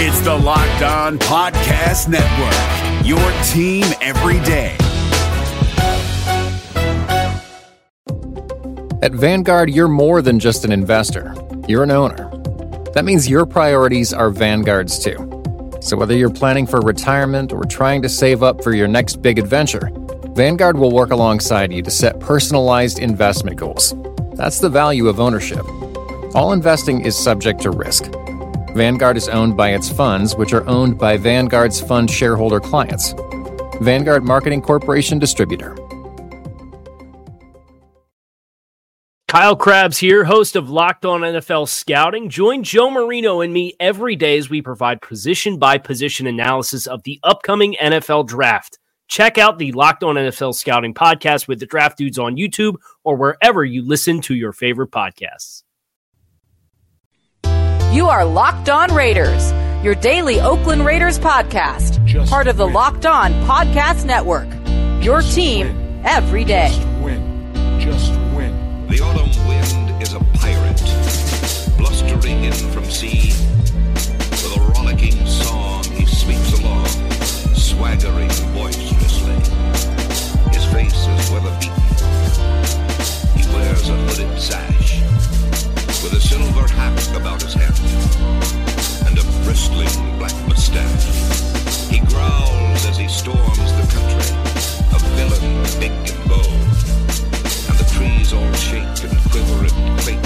It's the Locked On Podcast Network, your team every day. At Vanguard, you're more than just an investor, you're an owner. That means your priorities are Vanguard's too. So whether you're planning for retirement or trying to save up for your next big adventure, Vanguard will work alongside you to set personalized investment goals. That's the value of ownership. All investing is subject to risk. Vanguard is owned by its funds, which are owned by Vanguard's fund shareholder clients. Vanguard Marketing Corporation Distributor. Kyle Crabbs here, host of Locked On NFL Scouting. Join Joe Marino and me every day as we provide position by position analysis of the upcoming NFL draft. Check out the Locked On NFL Scouting podcast with the draft dudes on YouTube or wherever you listen to your favorite podcasts. You are Locked On Raiders, your daily Oakland Raiders podcast, Just part of the win. Locked On Podcast Network. Your Just team win. every day. Just win. Just win. The autumn wind is a pirate, blustering in from sea. With a rollicking song, he sweeps along, swaggering boisterously. His face is weather beaten. He wears a hooded sash, with a silver hat about his head, and a bristling black mustache. He growls as he storms the country, a villain big and bold and the trees all shake and quiver and quake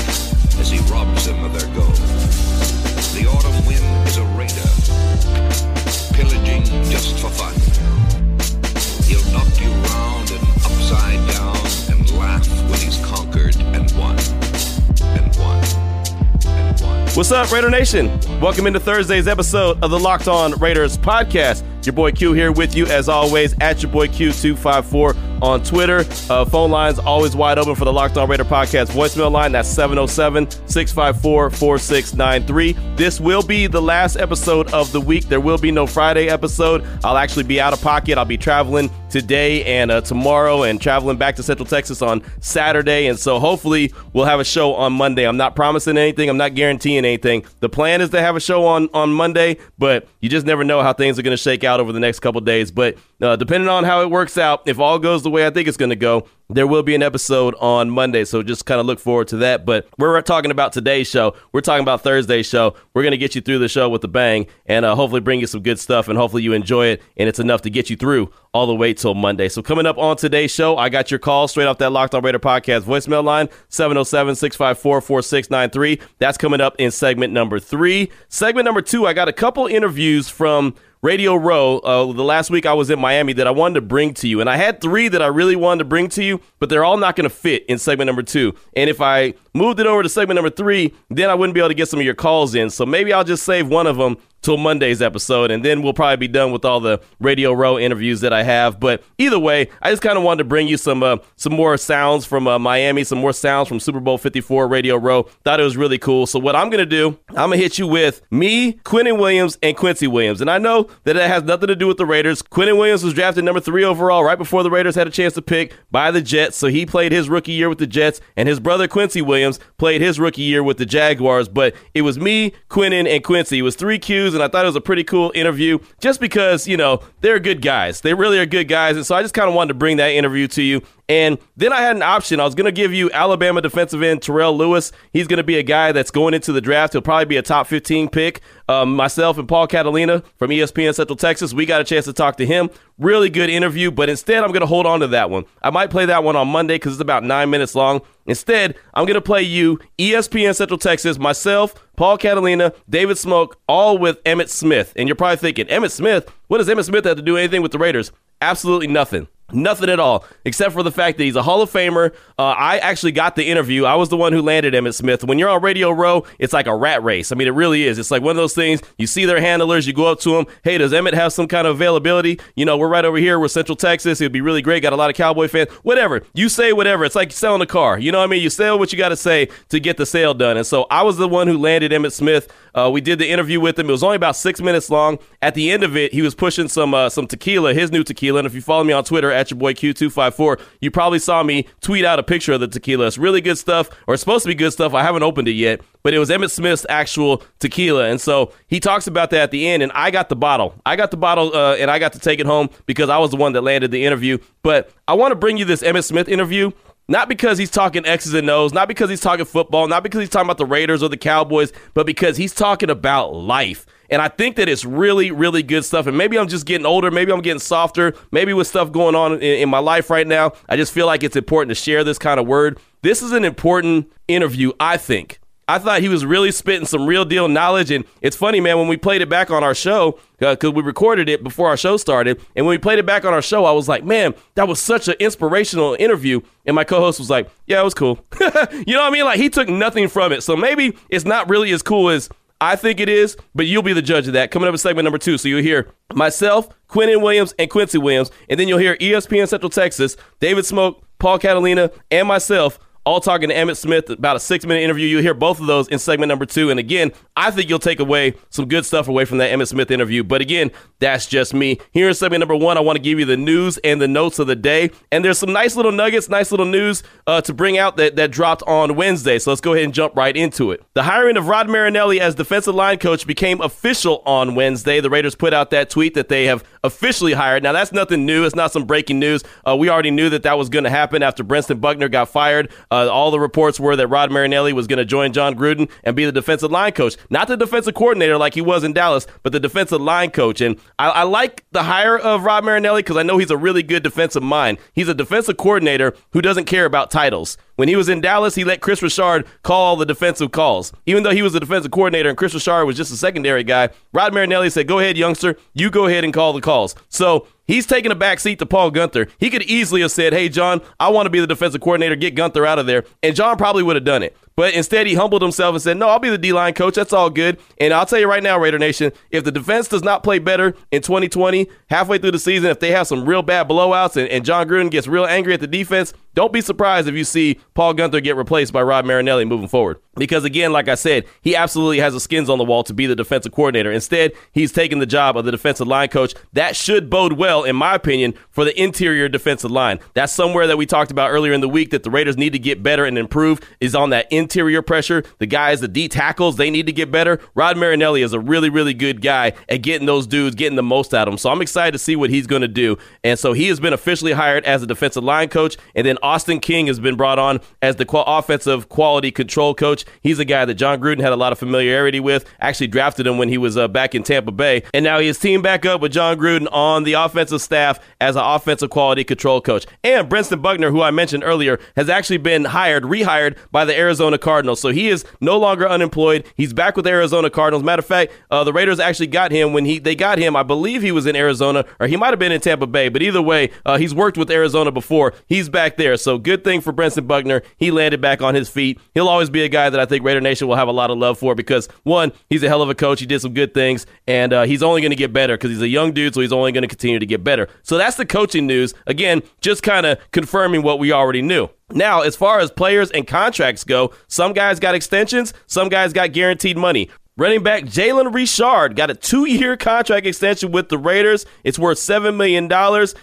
What's up, Raider Nation? Welcome into Thursday's episode of the Locked On Raiders podcast. Your boy Q here with you as always at your boy Q254 on Twitter. Uh, phone lines always wide open for the Locked On Raider podcast voicemail line. That's 707 654 4693. This will be the last episode of the week. There will be no Friday episode. I'll actually be out of pocket. I'll be traveling today and uh, tomorrow and traveling back to Central Texas on Saturday. And so hopefully we'll have a show on Monday. I'm not promising anything, I'm not guaranteeing anything. The plan is to have a show on, on Monday, but you just never know how things are going to shake out over the next couple days. But uh, depending on how it works out, if all goes the way I think it's going to go, there will be an episode on Monday. So just kind of look forward to that. But we're talking about today's show. We're talking about Thursday's show. We're going to get you through the show with a bang and uh, hopefully bring you some good stuff and hopefully you enjoy it and it's enough to get you through all the way till Monday. So coming up on today's show, I got your call straight off that Locked On Raider podcast voicemail line, 707-654-4693. That's coming up in segment number three. Segment number two, I got a couple interviews from Radio Row, uh, the last week I was in Miami that I wanted to bring to you. And I had three that I really wanted to bring to you, but they're all not going to fit in segment number two. And if I moved it over to segment number three, then I wouldn't be able to get some of your calls in. So maybe I'll just save one of them till Monday's episode, and then we'll probably be done with all the Radio Row interviews that I have. But either way, I just kind of wanted to bring you some uh, some more sounds from uh, Miami, some more sounds from Super Bowl 54 Radio Row. Thought it was really cool. So what I'm gonna do, I'm gonna hit you with me, Quinnen Williams, and Quincy Williams. And I know that it has nothing to do with the Raiders. Quinnen Williams was drafted number three overall right before the Raiders had a chance to pick by the Jets. So he played his rookie year with the Jets, and his brother Quincy Williams played his rookie year with the Jaguars. But it was me, Quinnen, and Quincy. It was three Qs, and I thought it was a pretty cool interview just because, you know, they're good guys. They really are good guys. And so I just kind of wanted to bring that interview to you. And then I had an option. I was going to give you Alabama defensive end Terrell Lewis. He's going to be a guy that's going into the draft. He'll probably be a top 15 pick. Um, myself and Paul Catalina from ESPN Central Texas, we got a chance to talk to him. Really good interview, but instead I'm going to hold on to that one. I might play that one on Monday because it's about nine minutes long. Instead, I'm going to play you ESPN Central Texas, myself, Paul Catalina, David Smoke, all with Emmitt Smith. And you're probably thinking, Emmitt Smith? What does Emmitt Smith have to do anything with the Raiders? Absolutely nothing. Nothing at all, except for the fact that he's a Hall of Famer. Uh, I actually got the interview. I was the one who landed Emmitt Smith. When you're on Radio Row, it's like a rat race. I mean, it really is. It's like one of those things. You see their handlers, you go up to them. Hey, does Emmitt have some kind of availability? You know, we're right over here. We're Central Texas. It'd be really great. Got a lot of Cowboy fans. Whatever. You say whatever. It's like selling a car. You know what I mean? You sell what you got to say to get the sale done. And so I was the one who landed Emmitt Smith. Uh, we did the interview with him. It was only about six minutes long. At the end of it, he was pushing some uh, some tequila, his new tequila. And if you follow me on Twitter at your boy Q254, you probably saw me tweet out a picture of the tequila. It's really good stuff, or it's supposed to be good stuff. I haven't opened it yet, but it was Emmitt Smith's actual tequila. And so he talks about that at the end, and I got the bottle. I got the bottle, uh, and I got to take it home because I was the one that landed the interview. But I want to bring you this Emmitt Smith interview not because he's talking X's and O's, not because he's talking football, not because he's talking about the Raiders or the Cowboys, but because he's talking about life. And I think that it's really, really good stuff. And maybe I'm just getting older. Maybe I'm getting softer. Maybe with stuff going on in, in my life right now, I just feel like it's important to share this kind of word. This is an important interview, I think. I thought he was really spitting some real deal knowledge. And it's funny, man, when we played it back on our show, because uh, we recorded it before our show started. And when we played it back on our show, I was like, man, that was such an inspirational interview. And my co host was like, yeah, it was cool. you know what I mean? Like, he took nothing from it. So maybe it's not really as cool as I think it is, but you'll be the judge of that. Coming up in segment number two. So you'll hear myself, Quinnen Williams, and Quincy Williams. And then you'll hear ESPN Central Texas, David Smoke, Paul Catalina, and myself all talking to Emmitt Smith about a six minute interview. You'll hear both of those in segment number two. And again, I think you'll take away some good stuff away from that Emmitt Smith interview. But again, that's just me. Here in segment number one, I want to give you the news and the notes of the day. And there's some nice little nuggets, nice little news uh, to bring out that, that dropped on Wednesday. So let's go ahead and jump right into it. The hiring of Rod Marinelli as defensive line coach became official on Wednesday. The Raiders put out that tweet that they have officially hired. Now, that's nothing new. It's not some breaking news. Uh, we already knew that that was going to happen after Brentson Buckner got fired. Uh, all the reports were that Rod Marinelli was going to join Jon Gruden and be the defensive line coach. Not the defensive coordinator like he was in Dallas, but the defensive line coach. And I, I like the hire of Rod Marinelli because I know he's a really good defensive mind. He's a defensive coordinator who doesn't care about titles. When he was in Dallas, he let Kris Richard call all the defensive calls. Even though he was the defensive coordinator and Kris Richard was just a secondary guy, Rod Marinelli said, Go ahead, youngster. You go ahead and call the calls. So He's taking a back seat to Paul Guenther. He could easily have said, Hey, John, I want to be the defensive coordinator, get Guenther out of there. And John probably would have done it. But instead, he humbled himself and said, No, I'll be the D line coach. That's all good. And I'll tell you right now, Raider Nation, if the defense does not play better in 2020, halfway through the season, if they have some real bad blowouts and, and Jon Gruden gets real angry at the defense, don't be surprised if you see Paul Guenther get replaced by Rod Marinelli moving forward. Because again, like I said, he absolutely has the skins on the wall to be the defensive coordinator. Instead, he's taken the job of the defensive line coach. That should bode well, in my opinion, for the interior defensive line. That's somewhere that we talked about earlier in the week that the Raiders need to get better and improve is on that interior pressure. The guys, the D tackles, they need to get better. Rod Marinelli is a really, really good guy at getting those dudes, getting the most out of them. So I'm excited to see what he's going to do. And so he has been officially hired as a defensive line coach. And then Austin King has been brought on as the offensive quality control coach. He's a guy that Jon Gruden had a lot of familiarity with. Actually drafted him when he was uh, back in Tampa Bay, and now he is teamed back up with Jon Gruden on the offensive staff as an offensive quality control coach. And Brentson Buckner, who I mentioned earlier, has actually been hired, rehired by the Arizona Cardinals. So he is no longer unemployed. He's back with the Arizona Cardinals. Matter of fact, uh, the Raiders actually got him when he they got him. I believe he was in Arizona, or he might have been in Tampa Bay. But either way, uh, he's worked with Arizona before. He's back there. So good thing for Brentson Buckner. He landed back on his feet. He'll always be a guy that I think Raider Nation will have a lot of love for because, one, he's a hell of a coach. He did some good things, and uh, he's only going to get better because he's a young dude, so he's only going to continue to get better. So that's the coaching news. Again, just kind of confirming what we already knew. Now, as far as players and contracts go, some guys got extensions, some guys got guaranteed money. Running back Jalen Richard got a two year contract extension with the Raiders. It's worth $7 million.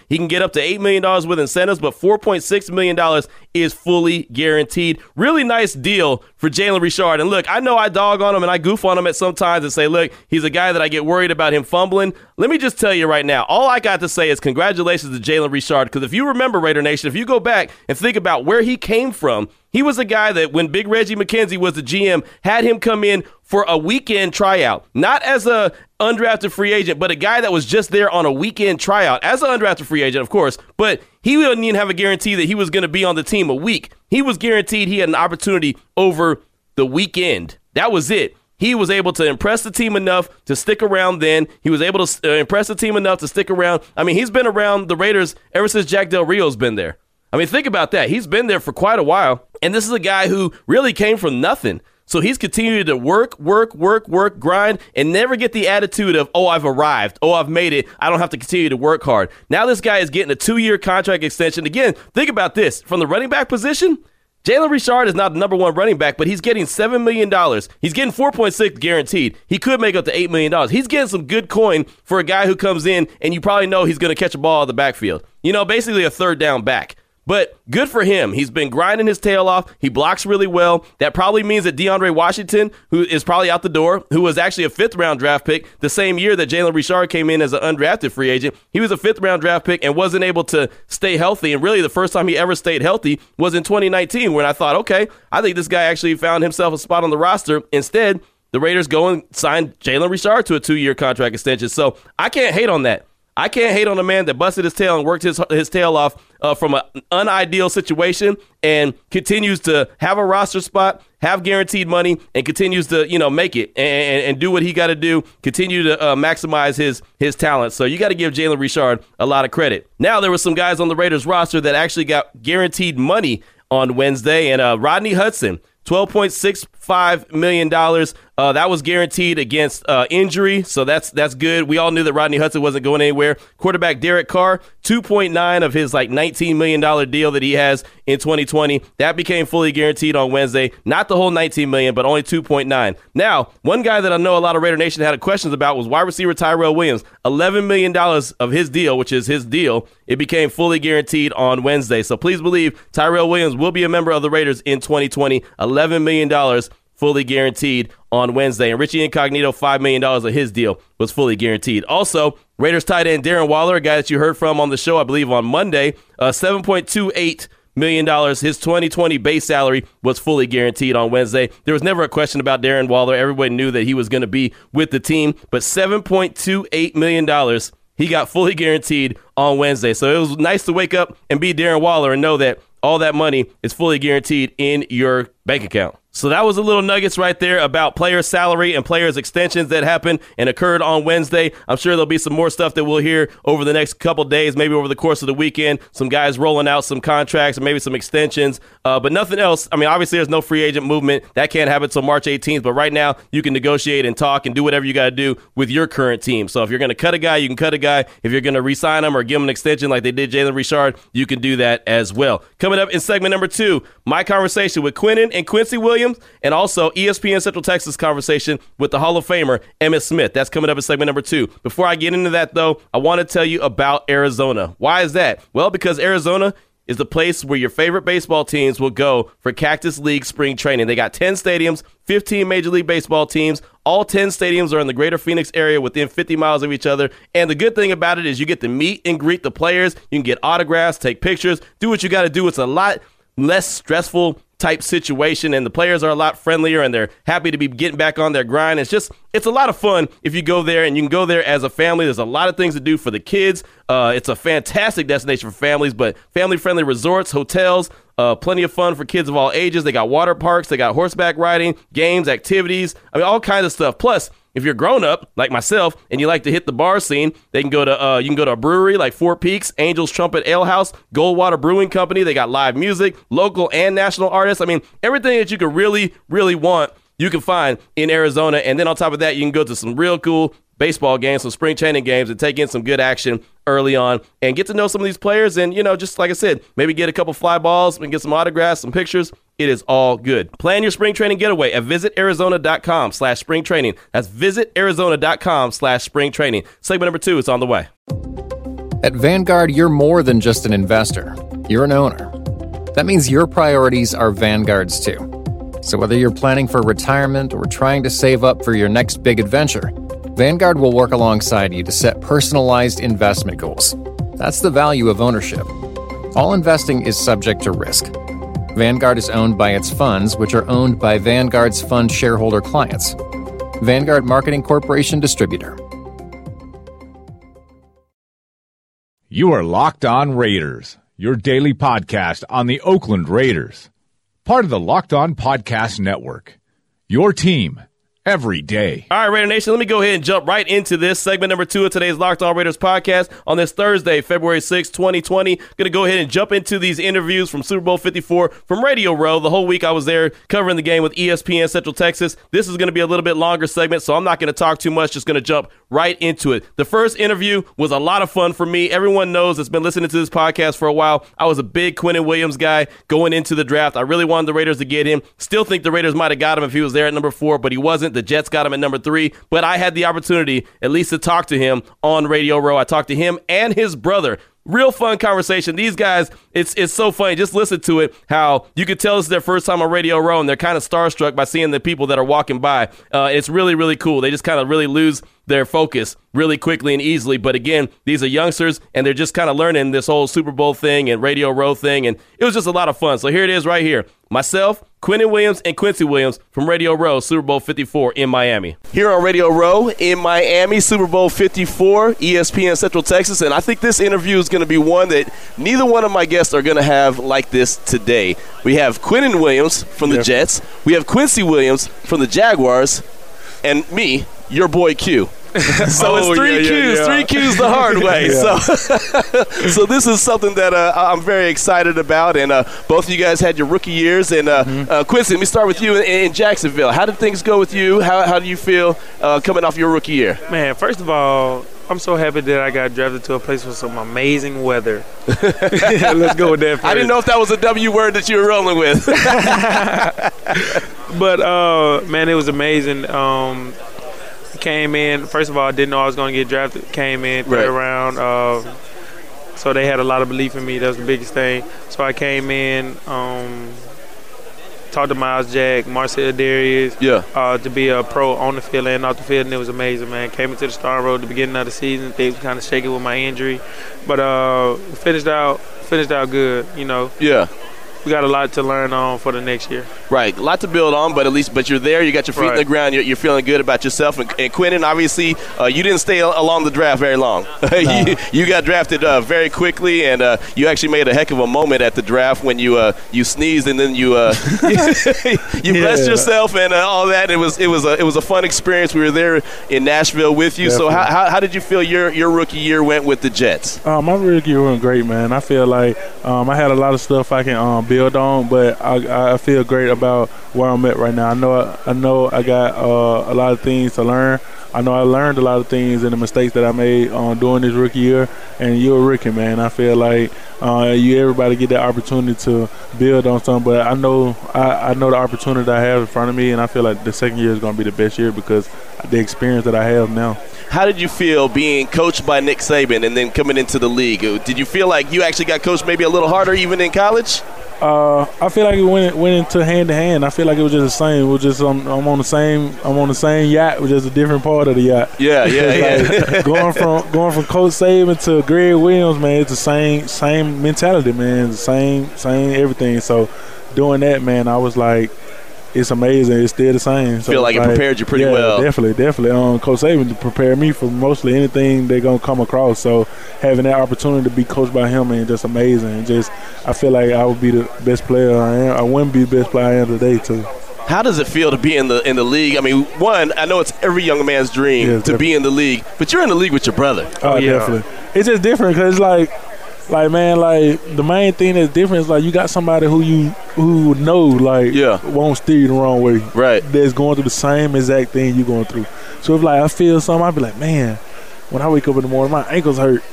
He can get up to $8 million with incentives, but $4.6 million is fully guaranteed. Really nice deal for Jalen Richard. And look, I know I dog on him and I goof on him at some times and say, look, he's a guy that I get worried about him fumbling. Let me just tell you right now, all I got to say is congratulations to Jalen Richard. Because if you remember, Raider Nation, if you go back and think about where he came from, he was a guy that when Big Reggie McKenzie was the GM, had him come in for a weekend tryout, not as a undrafted free agent, but a guy that was just there on a weekend tryout as an undrafted free agent, of course. But he wouldn't even have a guarantee that he was going to be on the team a week. He was guaranteed he had an opportunity over the weekend. That was it. He was able to impress the team enough to stick around then. He was able to uh, impress the team enough to stick around. I mean, he's been around the Raiders ever since Jack Del Rio's been there. I mean, think about that. He's been there for quite a while. And this is a guy who really came from nothing. So he's continued to work, work, work, work, grind, and never get the attitude of, oh, I've arrived. Oh, I've made it. I don't have to continue to work hard. Now this guy is getting a two year contract extension. Again, think about this from the running back position. Jalen Richard is not the number one running back, but he's getting $7 million. He's getting 4.6 guaranteed. He could make up to $8 million. He's getting some good coin for a guy who comes in and you probably know he's going to catch a ball out of the backfield. You know, basically a third down back. But good for him. He's been grinding his tail off. He blocks really well. That probably means that DeAndre Washington, who is probably out the door, who was actually a fifth round draft pick the same year that Jalen Richard came in as an undrafted free agent, he was a fifth round draft pick and wasn't able to stay healthy. And really, the first time he ever stayed healthy was in 2019, when I thought, okay, I think this guy actually found himself a spot on the roster. Instead, the Raiders go and sign Jalen Richard to a two year contract extension. So I can't hate on that. I can't hate on a man that busted his tail and worked his his tail off uh, from an unideal situation and continues to have a roster spot, have guaranteed money, and continues to you know make it and, and do what he got to do. Continue to uh, maximize his his talent. So you got to give Jalen Richard a lot of credit. Now there were some guys on the Raiders roster that actually got guaranteed money on Wednesday, and uh, Rodney Hudson. $12.65 million uh, that was guaranteed against uh, injury, so that's that's good. We all knew that Rodney Hudson wasn't going anywhere. Quarterback Derek Carr, two point nine of his like nineteen million dollar deal that he has in 2020, that became fully guaranteed on Wednesday. Not the whole 19 million, but only 2.9. Now, one guy that I know a lot of Raider Nation had questions about was wide receiver Tyrell Williams. 11 million dollars of his deal, which is his deal, it became fully guaranteed on Wednesday. So please believe Tyrell Williams will be a member of the Raiders in 2020. 11 million dollars fully guaranteed on Wednesday. And Richie Incognito, $5 million of his deal was fully guaranteed. Also, Raiders tight end Darren Waller, a guy that you heard from on the show, I believe, on Monday, uh, 7.28 million dollars. His 2020 base salary was fully guaranteed on Wednesday. There was never a question about Darren Waller. Everybody knew that he was going to be with the team, but 7.28 million dollars he got fully guaranteed on Wednesday. So it was nice to wake up and be Darren Waller and know that all that money is fully guaranteed in your bank account. So that was a little nuggets right there about player salary and players extensions that happened and occurred on Wednesday. I'm sure there'll be some more stuff that we'll hear over the next couple days, maybe over the course of the weekend. Some guys rolling out some contracts and maybe some extensions, uh, but nothing else. I mean, obviously there's no free agent movement that can't happen until March 18th. But right now you can negotiate and talk and do whatever you got to do with your current team. So if you're going to cut a guy, you can cut a guy. If you're going to re-sign him or give him an extension like they did Jalen Richard, you can do that as well. Coming up in segment number two, my conversation with Quinnen and Quincy Williams, and also ESPN Central Texas conversation with the Hall of Famer Emmitt Smith. That's coming up in segment number two. Before I get into that, though, I want to tell you about Arizona. Why is that? Well, because Arizona is the place where your favorite baseball teams will go for Cactus League spring training. They got 10 stadiums, 15 Major League Baseball teams. All 10 stadiums are in the greater Phoenix area within 50 miles of each other. And the good thing about it is you get to meet and greet the players. You can get autographs, take pictures, do what you got to do. It's a lot less stressful type situation and the players are a lot friendlier and they're happy to be getting back on their grind. It's just it's a lot of fun if you go there and you can go there as a family. There's a lot of things to do for the kids. Uh, it's a fantastic destination for families, but family friendly resorts, hotels, uh, plenty of fun for kids of all ages. They got water parks, they got horseback riding, games, activities. I mean, all kinds of stuff. Plus, if you're grown up like myself and you like to hit the bar scene, they can go to uh, you can go to a brewery like Four Peaks, Angels Trumpet Ale House, Goldwater Brewing Company. They got live music, local and national artists. I mean, everything that you could really, really want, you can find in Arizona. And then on top of that, you can go to some real cool baseball games, some spring training games, and take in some good action early on and get to know some of these players. And, you know, just like I said, maybe get a couple fly balls and get some autographs, some pictures. It is all good. Plan your spring training getaway at visitarizona.com slash spring training. That's visitarizona.com slash spring training. Segment number two is on the way. At Vanguard, you're more than just an investor. You're an owner. That means your priorities are Vanguard's too. So whether you're planning for retirement or trying to save up for your next big adventure, Vanguard will work alongside you to set personalized investment goals. That's the value of ownership. All investing is subject to risk. Vanguard is owned by its funds, which are owned by Vanguard's fund shareholder clients. Vanguard Marketing Corporation Distributor. You are Locked On Raiders, your daily podcast on the Oakland Raiders. Part of the Locked On Podcast Network. Your team every day. All right, Raider Nation, let me go ahead and jump right into this segment number two of today's Locked On Raiders podcast on this Thursday, February 6, 2020. Going to go ahead and jump into these interviews from Super Bowl 54 from Radio Row. The whole week I was there covering the game with ESPN Central Texas. This is going to be a little bit longer segment, so I'm not going to talk too much, just going to jump right into it. The first interview was a lot of fun for me. Everyone knows that's been listening to this podcast for a while. I was a big Quinnen Williams guy going into the draft. I really wanted the Raiders to get him. Still think the Raiders might have got him if he was there at number four, but he wasn't. The Jets got him at number three. But I had the opportunity at least to talk to him on Radio Row. I talked to him and his brother. Real fun conversation. These guys, it's it's so funny. Just listen to it. How you could tell this is their first time on Radio Row, and they're kind of starstruck by seeing the people that are walking by. Uh, it's really really cool. They just kind of really lose their focus really quickly and easily. But again, these are youngsters and they're just kind of learning this whole Super Bowl thing and Radio Row thing. And it was just a lot of fun. So here it is right here. Myself, Quinnen Williams, and Quincy Williams from Radio Row, Super Bowl 54 in Miami. Here on Radio Row in Miami, Super Bowl 54, ESPN Central Texas. And I think this interview is going to be one that neither one of my guests are going to have like this today. We have Quinnen Williams from the Yep. Jets, we have Quincy Williams from the Jaguars, and me, your boy Q. so it's three yeah, yeah, Qs, yeah. three Qs the hard way. So, so this is something that uh, I'm very excited about. And uh, both of you guys had your rookie years. And uh, Mm-hmm. uh, Quincy, let me start with you in, in Jacksonville. How did things go with you? How, how do you feel uh, coming off your rookie year? Man, first of all, I'm so happy that I got drafted to a place with some amazing weather. Let's go with that first. I didn't know if that was a W word that you were rolling with. But uh, man, it was amazing. Um, came in. First of all, I didn't know I was going to get drafted. Came in third Right. round. Uh, so they had a lot of belief in me. That was the biggest thing. So I came in. Um, talked to Myles Jack, Marcell Dareus. Yeah. Uh, to be a pro on the field and off the field, and it was amazing, man. Came into the Star Road at the beginning of the season. Things kind of shaky with my injury, but uh, finished out finished out good. You know, yeah. We got a lot to learn on for the next year. Right, a lot to build on, but at least, but you're there. You got your feet in the ground. You're, you're feeling good about yourself. And, and Quinnen, obviously, uh, you didn't stay along the draft very long. you, you got drafted uh, very quickly, and uh, you actually made a heck of a moment at the draft when you uh, you sneezed and then you uh, you blessed yourself and uh, all that. It was it was a it was a fun experience. We were there in Nashville with you. So how, how, how did you feel your your rookie year went with the Jets? Uh, my rookie year went great, man. I feel like um, I had a lot of stuff I can um, build on, but I, I feel great about where I'm at right now. I know I know I got uh, a lot of things to learn. I know I learned a lot of things and the mistakes that I made uh, during this rookie year. And you're a rookie, man. I feel like uh, you everybody get that opportunity to build on something. But I know I, I know the opportunity that I have in front of me, and I feel like the second year is going to be the best year because the experience that I have now. How did you feel being coached by Nick Saban and then coming into the league? Did you feel like you actually got coached maybe a little harder even in college? Uh, I feel like it went went into hand to hand. I feel like it was just the same. Was just um, I'm on the same I'm on the same yacht, it was just a different part of the yacht. Yeah, yeah, yeah. Like, going from going from Coach Saban to Gregg Williams, man, it's the same same mentality, man. It's the same same everything. So doing that, man, I was like, it's amazing. It's still the same. So Feel like it's it prepared you pretty yeah, well. Definitely, definitely. Um, Coach Saban prepared me for mostly anything they're gonna come across. So having that opportunity to be coached by him, man, just amazing. And just I feel like I would be the best player I am. I wouldn't be the best player I am today too. How does it feel to be in the in the league? I mean, one, I know it's every young man's dream Yeah, to be in the league, but you're in the league with your brother. Oh, yeah. definitely. It's just different because it's like, like man, like the main thing that's different is like you got somebody who you who know like Yeah. won't steer you the wrong way. Right. That's going through the same exact thing you're going through. So if like I feel something, I'd be like, man, when I wake up in the morning, my ankles hurt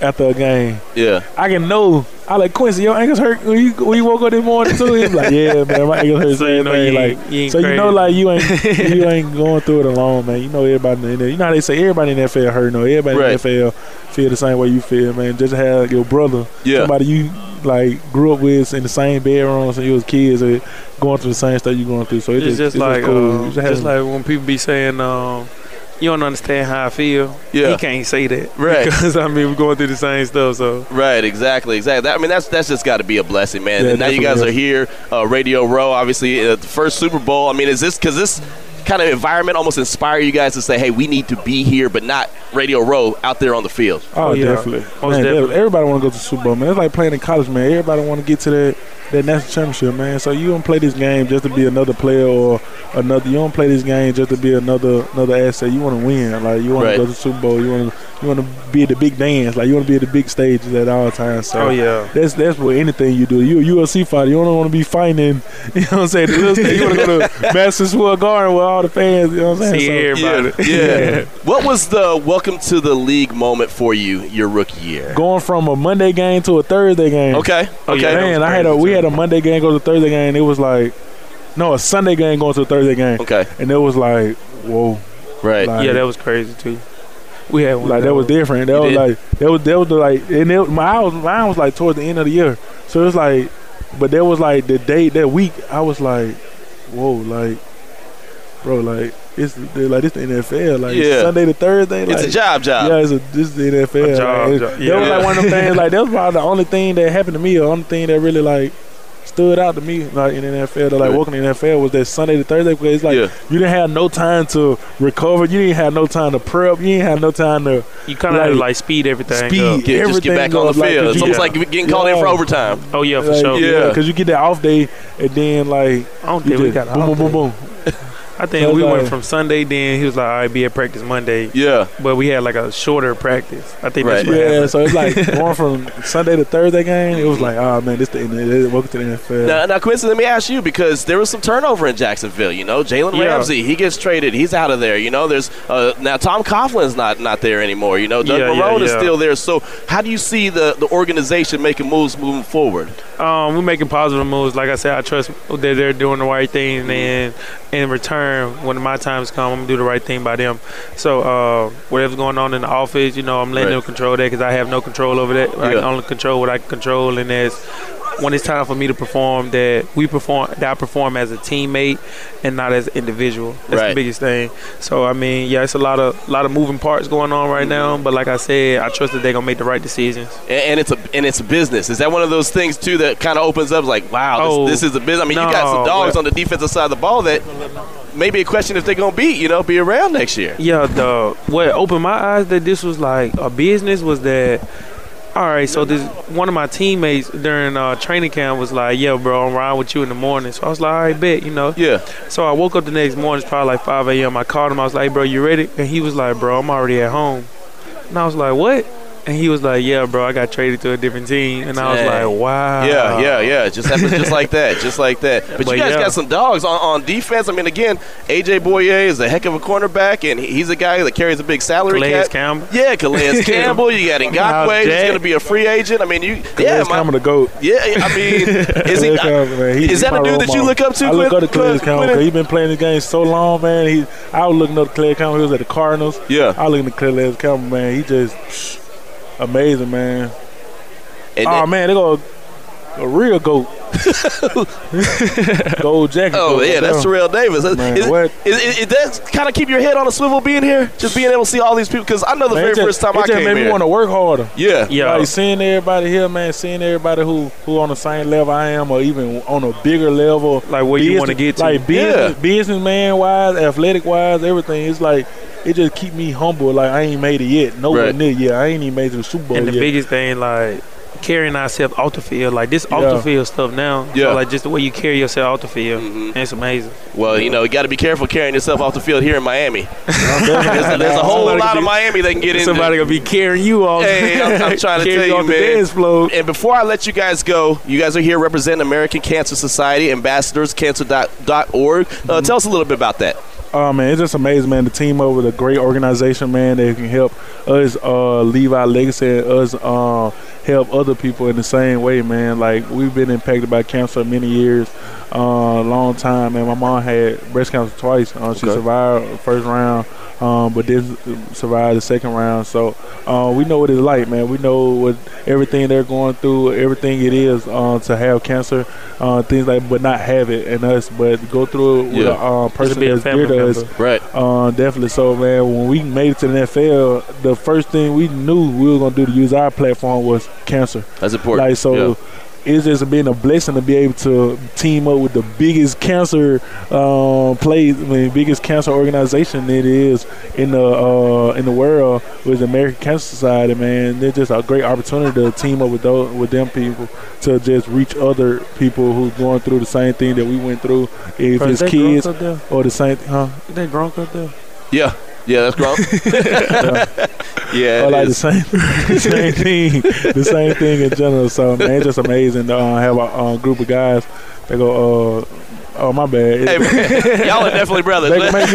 after a game. Yeah. I can know. I like Quincy, your ankles hurt when you when you woke up this morning too. He's like, yeah, man, my ankles hurt. So you know like, you ain't so you know, like you ain't you ain't going through it alone, man. You know everybody in there. You know how they say everybody in the NFL hurt. No, everybody Right. in the NFL feel the same way you feel, man. Just have your brother, Yeah. somebody you like grew up with in the same bedroom since you was kids, or going through the same stuff you going through. So it It's just it's like cool. uh, You just, like when people be saying, um, "You don't understand how I feel." Yeah. He can't say that, Right. Because I mean, we're going through the same stuff. So Right, exactly, exactly. That- I mean, that's that's just got to be a blessing, man. Yeah, and now you guys are here, uh, Radio Row, obviously, uh, the first Super Bowl. I mean, is this because this kind of environment almost inspire you guys to say, "Hey, we need to be here, but not Radio Row out there on the field." Oh, Oh, yeah. definitely. Most Man, definitely. Everybody want to go to the Super Bowl, man. It's like playing in college, man. Everybody want to get to that that national championship, man. So you don't play this game just to be another player or another. You don't play this game just to be another another asset. You want to win. Like you want Right. to go to the Super Bowl. You want to you want to be at the big dance. Like you want to be at the big stages at all times. So Oh, yeah. that's that's what anything you do. You a UFC fighter. You don't want to be fighting. You know what I'm saying? The little stage. You want to go to Madison Square Garden with all the fans. You know what I'm saying? See So- everybody. Yeah. yeah. what was the welcome to the league moment for you your rookie year? Going from a Monday game to a Thursday game. Okay. Oh, Okay. Man, I had a we. Had a Monday game go to Thursday game. It was like no a Sunday game going to a Thursday game. Okay. And it was like whoa, Right. Like- Yeah, that was crazy too. We had one like of that was different. That was did? like that was that was the, like and it, my was, mine was like towards the end of the year. So it was like, but there was like the day that week. I was like, whoa, like, bro, like it's like this the NFL. Like Yeah. Sunday to Thursday. Like, it's a job job. Yeah, it's a, this is the NFL. A job, like, it- job. That was like one of them things. Like that was probably the only thing that happened to me. The only thing that really like stood out to me, like in the NFL, that like Yeah. working in the NFL, was that Sunday to Thursday because it's like Yeah. you didn't have no time to recover. You didn't have no time to prep. You didn't have no time to You kind of like, like, like speed everything. speed. up. Get, just get everything back on the goes like- field. it's yeah. almost like getting called in for overtime. Oh yeah, for like, sure. Yeah. because you get that off day and then like I don't you think we got boom, off boom, boom, day. boom. I think So we it's went from Sunday. Then he was like, "All right, be at practice Monday." Yeah. But we had like a shorter practice. I think that's what Yeah, happened. so it's like going from Sunday to Thursday game. It was like, oh man, this the NFL. Welcome to the NFL. Now, now, Quincy, let me ask you because there was some turnover in Jacksonville. You know, Jalen Yeah. Ramsey, he gets traded, he's out of there. You know, there's uh, now Tom Coughlin's not not there anymore. You know, Doug Yeah, yeah, Marrone is still there. So, how do you see the the organization making moves moving forward? Um, we're making positive moves. Like I said, I trust that they're doing the right thing, and in return, when my times come, I'm gonna do the right thing by them. So uh, whatever's going on in the office, you know, I'm letting Right. them control that because I have no control over that. I can only control what I can control, and that's when it's time for me to perform. That we perform, that I perform as a teammate and not as an individual. That's Right. the biggest thing. So I mean, yeah, it's a lot of lot of moving parts going on right now. But like I said, I trust that they're gonna make the right decisions. And, and it's a and it's a business. Is that one of those things too that kind of opens up like, wow, Oh, this, this is a business. I mean, you got some dogs well- on the defensive side of the ball that maybe a question if they're gonna be, you know, be around next year. Yeah, the what opened my eyes that this was like a business was that. All right, so this one of my teammates during uh, training camp was like, "Yeah, bro, I'm riding with you in the morning." So I was like, "All right, bet," you know. Yeah. So I woke up the next morning, it's probably like 5 a.m. I called him. I was like, "Hey, bro, you ready?" And he was like, "Bro, I'm already at home." And I was like, "What?" And he was like, "Yeah, bro, I got traded to a different team." And I was Dang. like, "Wow." Yeah, yeah, yeah. It just happens just like that, just like that. But, you guys yeah. got some dogs on, on defense. I mean, again, AJ Bouye is a heck of a cornerback, and he's a guy that carries a big salary Calais cap. Campbell. Yeah, Calais Campbell. You got Miles Ngakoue. He's going to be a free agent. I mean, you. yeah, Yeah, my, coming to goat. yeah. I mean, is he? Campbell, man. He- is that a dude that you look up to? I look Clint- up to Calais Campbell because he's been playing the game so long, man. He, I was looking up to Calais Campbell. He was at the Cardinals. Yeah. I was looking at Calais Campbell, man. He just psh, amazing, man. And- oh man, they go a real goat. Gold jacket. Oh yeah, that's man. Terrell Davis. Is, Man, is, what? is, is, is that kind of keep your head on a swivel being here, just being able to see all these people? Because I know the Man, very just, first time I just came made me want to work harder. yeah, Yeah. Like seeing everybody here, man, seeing everybody who who on the same level I am, or even on a bigger level, Like where you wanna get to. like business, Yeah. businessman wise, athletic wise, everything. It's like it just keep me humble. Like I ain't made it yet, nowhere Right. near yet. I ain't even made it to the Super Bowl And the yet. biggest thing, like carrying ourselves off the field, like this off Yeah. the field stuff now. Yeah. So, like just the way you carry yourself off the field, Mhm. it's amazing. Well, you know, you got to be careful carrying yourself off the field here in Miami. I'm There's, there's a whole Somebody lot could of Miami they can get into. Somebody gonna be carrying you off. Hey, I'm, I'm trying to carrying tell you, off the man. dance floor. And before I let you guys go, you guys are here representing American Cancer Society, ambassadorscancer.org. Uh, Tell us a little bit about that. Oh man, it's just amazing, man. The team over the great organization, man. That can help us uh, leave our legacy and us uh, help other people in the same way, man. Like we've been impacted by cancer many years, uh, long time, man. My mom had breast cancer twice. Uh, she Okay. survived the first round, um, but didn't survive the second round. So uh, we know what it's like, man. We know what everything they're going through, everything it is uh, to have cancer, uh, things like, but not have it in us, but go through it with Yeah. a uh, person be that's family dear to us. Right. Uh, definitely. So, man, when we made it to the NFL, the first thing we knew we were gonna do to use our platform was cancer. That's important. Like so, Yeah. it's just been a blessing to be able to team up with the biggest cancer um, play, I mean, biggest cancer organization it is in the uh, in the world with the American Cancer Society. Man, it's just a great opportunity to team up with those with them people to just reach other people who's going through the same thing that we went through. If Bro, it's kids or the same, huh? Is that Gronk up there? Yeah, yeah, that's Gronk. yeah, or it like the same, the same thing, the same thing in general. So man, it's just amazing to uh, have a uh, group of guys that go. Uh, oh my bad. Hey, man, y'all are definitely brothers. They can make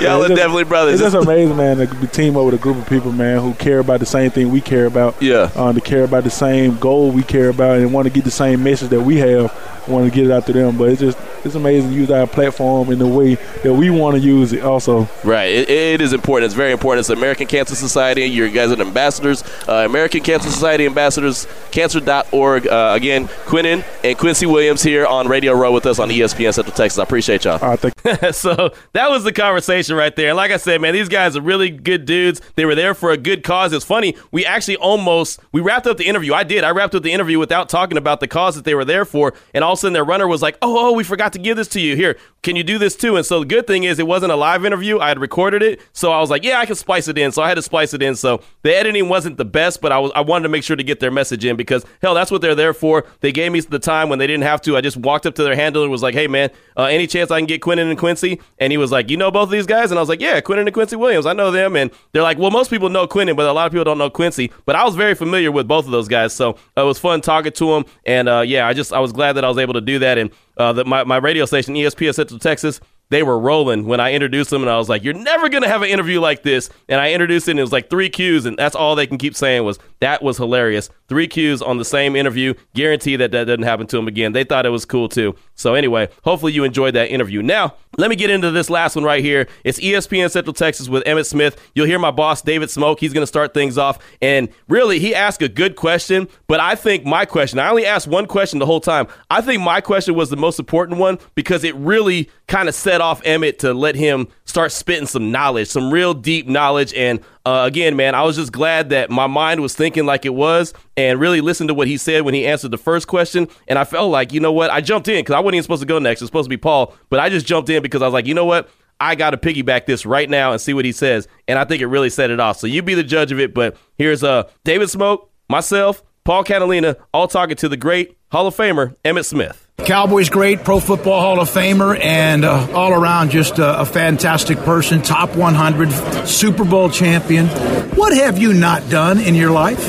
y'all it- are just- definitely brothers. It's just amazing, man, to be team up with a group of people, man, who care about the same thing we care about. Yeah. Um, to care about the same goal we care about and want to get the same message that we have, want to get it out to them. But it's just it's amazing to use our platform in the way that we want to use it. Also, Right. It, it is important. It's very important. It's American Cancer Society. You guys are ambassadors. Uh, American Cancer Society ambassadors, cancer.org. Uh, again, Quinnen and Quincy Williams here on Radio Row with us on ESPN Central Texas. I appreciate y'all. I think so that was the conversation right there. And like I said, man, these guys are really good dudes. They were there for a good cause. It's funny. We actually almost we wrapped up the interview. I did. I wrapped up the interview without talking about the cause that they were there for. And all of a sudden, their runner was like, "Oh, oh, we forgot to give this to you. Here, can you do this too?" And so the good thing is, it wasn't a live interview. I had recorded it, so I was like, "Yeah, I can splice it in." So I had to splice it in. So the editing wasn't the best, but I was I wanted to make sure to get their message in because hell, that's what they're there for. They gave me the time when they didn't have to. I just walked up to their handler and was like, "Hey, man, uh, any chance I can get Quinnen and Quincy?" And he was like, "You know both of these guys?" And I was like, "Yeah, Quinnen and Quincy Williams. I know them." And they're like, "Well, most people know Quinnen, but a lot of people don't know Quincy." But I was very familiar with both of those guys, so it was fun talking to them. And uh, yeah, I just I was glad that I was able to do that. And uh, the, my my radio station, E ESPN Central Texas, they were rolling when I introduced them, and I was like, "You're never gonna have an interview like this." And I introduced it, and it was like three Qs, and that's all they can keep saying was that was hilarious. Three Qs on the same interview, guarantee that that doesn't happen to them again. They thought it was cool too. So anyway, hopefully you enjoyed that interview. Now let me get into this last one right here. It's ESPN Central Texas with Emmitt Smith. You'll hear my boss David Smoke. He's gonna start things off, and really he asked a good question, but I think my question. I only asked one question the whole time. I think my question was the most important one because it really kind of set off Emmitt to let him start spitting some knowledge, some real deep knowledge. And uh, again, man, I was just glad that my mind was thinking like it was and really listened to what he said when he answered the first question. And I felt like, you know what? I jumped in because I wasn't even supposed to go next. It was supposed to be Paul, but I just jumped in because I was like, you know what? I got to piggyback this right now and see what he says. And I think it really set it off. So you be the judge of it. But here's uh, David Smoke, myself, Paul Catalina, all talking to the great Hall of Famer, Emmitt Smith. Cowboys great, Pro Football Hall of Famer, and uh, all around just a, a fantastic person, top 100, Super Bowl champion. What have you not done in your life?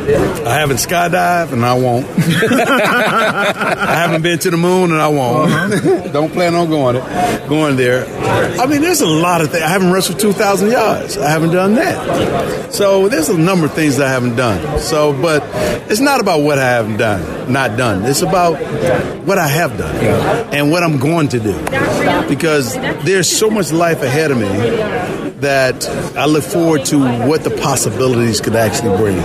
I haven't skydived and I won't. I haven't been to the moon and I won't. Uh-huh. Don't plan on going it, going there. I mean, there's a lot of things. I haven't wrestled 2,000 yards. I haven't done that. So there's a number of things that I haven't done. So, but it's not about what I haven't done, not done. It's about what I have done and what I'm going to do. Because there's so much life ahead of me that I look forward to what the possibilities could actually bring.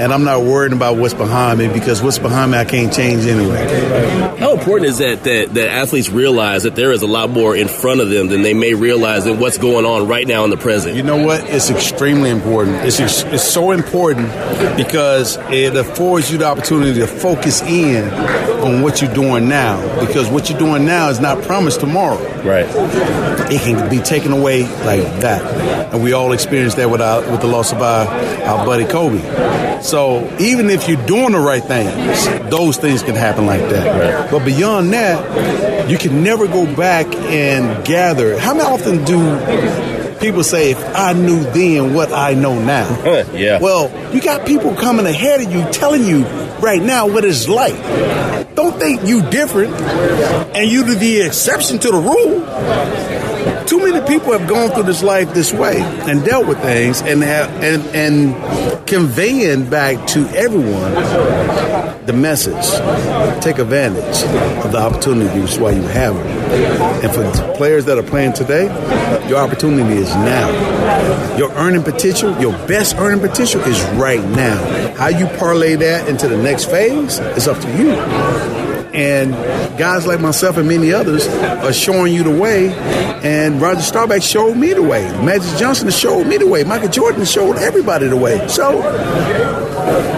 And I'm not worried about what's behind me because what's behind me I can't change anyway. How important is that, that that athletes realize that there is a lot more in front of them than they may realize in what's going on right now in the present? You know what? It's extremely important. It's, ex- it's so important because it affords you the opportunity to focus in on what you're doing now because what you're doing now is not promised tomorrow. Right. It can be taken away like that. And we all experienced that with, our, with the loss of our, our buddy Kobe. So even if you're doing the right things, those things can happen like that. But beyond that, you can never go back and gather. How often do people say, if I knew then what I know now? yeah. Well, you got people coming ahead of you telling you right now what it's like. Don't think you different and you the exception to the rule. Too many people have gone through this life this way and dealt with things and have and and conveying back to everyone the message. Take advantage of the opportunities while you have them. And for players that are playing today, your opportunity is now. Your earning potential, your best earning potential is right now. How you parlay that into the next phase is up to you. And guys like myself and many others are showing you the way. And Roger Staubach showed me the way. Magic Johnson showed me the way. Michael Jordan showed everybody the way. So,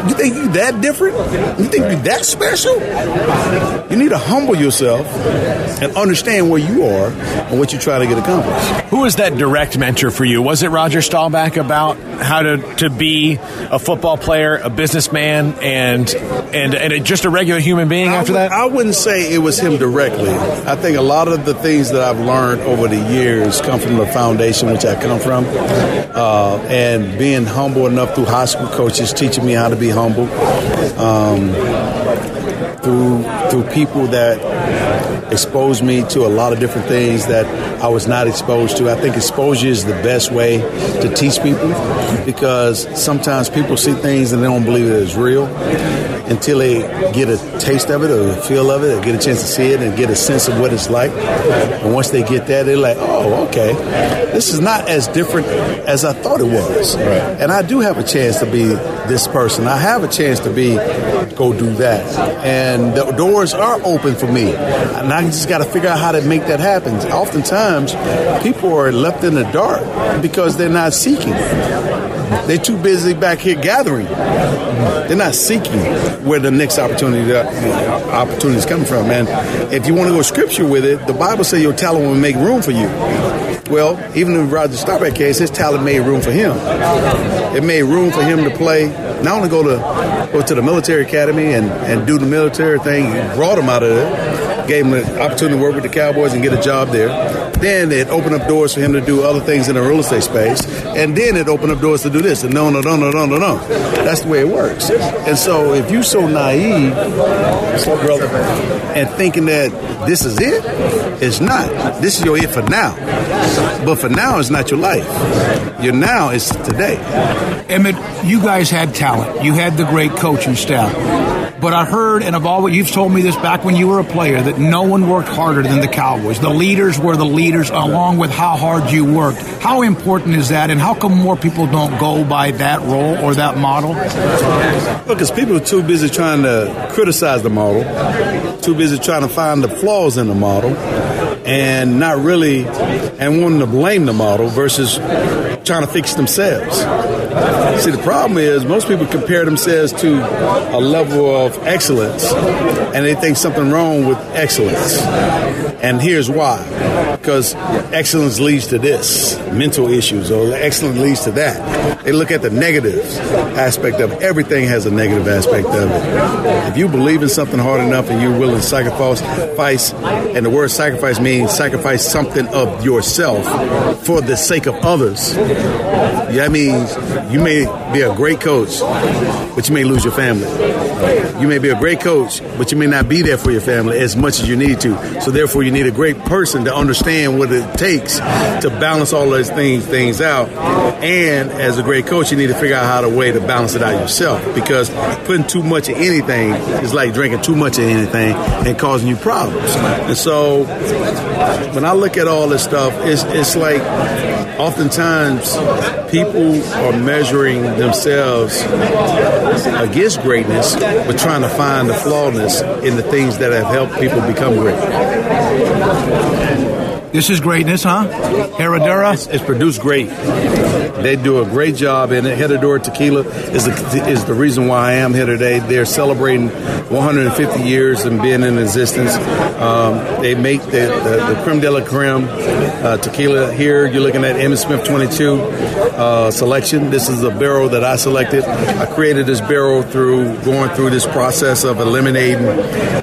you think you that different? You think you that special? You need to humble yourself and understand where you are and what you're trying to get accomplished. Who was that direct mentor for you? Was it Roger Staubach about how to, to be a football player, a businessman, and and and just a regular human being I after would- that? I wouldn't say it was him directly. I think a lot of the things that I've learned over the years come from the foundation which I come from, uh, and being humble enough through high school coaches teaching me how to be humble, um, through through people that exposed me to a lot of different things that I was not exposed to. I think exposure is the best way to teach people because sometimes people see things and they don't believe it is real until they get a taste of it or a feel of it or get a chance to see it and get a sense of what it's like. And once they get that, they're like, oh, okay, this is not as different as I thought it was. And I do have a chance to be this person. I have a chance to be, go do that. And the doors are open for me. And I just got to figure out how to make that happen. Oftentimes, people are left in the dark because they're not seeking. They're too busy back here gathering. They're not seeking where the next opportunity uh, opportunity is coming from. And if you want to go scripture with it, the Bible says your talent will make room for you. Well, even in Roger Staubach case, his talent made room for him. It made room for him to play, not only go to go to the military academy and, and do the military thing, brought him out of it, gave him an opportunity to work with the Cowboys and get a job there. Then it opened up doors for him to do other things in the real estate space. And then it opened up doors to do this. And no, no, no, no, no, no, no. That's the way it works. And so if you're so naive, and thinking that this is it, it's not. This is your it for now. But for now, it's not your life. Your now is today. Emmitt, you guys had talent. You had the great coaching staff. But I heard, and of all what you've told me this back when you were a player, that no one worked harder than the Cowboys. The leaders were the leaders, along with how hard you worked. How important is that, and how come more people don't go by that role or that model? Because people are too busy trying to criticize the model, too busy trying to find the flaws in the model, and not really, and wanting to blame the model versus trying to fix themselves. See, the problem is most people compare themselves to a level of excellence, and they think something wrong with excellence. And here's why: because excellence leads to this mental issues, or excellence leads to that. They look at the negative aspect of it. Everything has a negative aspect of it. If you believe in something hard enough and you're willing to sacrifice, and the word sacrifice means sacrifice something of yourself for the sake of others. That means you may be a great coach, but you may lose your family. You may be a great coach, but you may not be there for your family as much as you need to. So therefore, you need a great person to understand what it takes to balance all those things things out. And as a great coach, you need to figure out how to way to balance it out yourself because putting too much of anything is like drinking too much of anything and causing you problems. And so when I look at all this stuff, it's it's like oftentimes people are measuring themselves against greatness, but trying to find the flawness in the things that have helped people become great. This is greatness, huh? Herradura? It's, it's produced great. They do a great job and. Herradura Tequila is the, is the reason why I am here today. They're celebrating 150 years and being in existence. Um, they make the, the, the creme de la creme uh, tequila here. You're looking at Emmitt Smith 22 uh, selection. This is a barrel that I selected. I created this barrel through going through this process of eliminating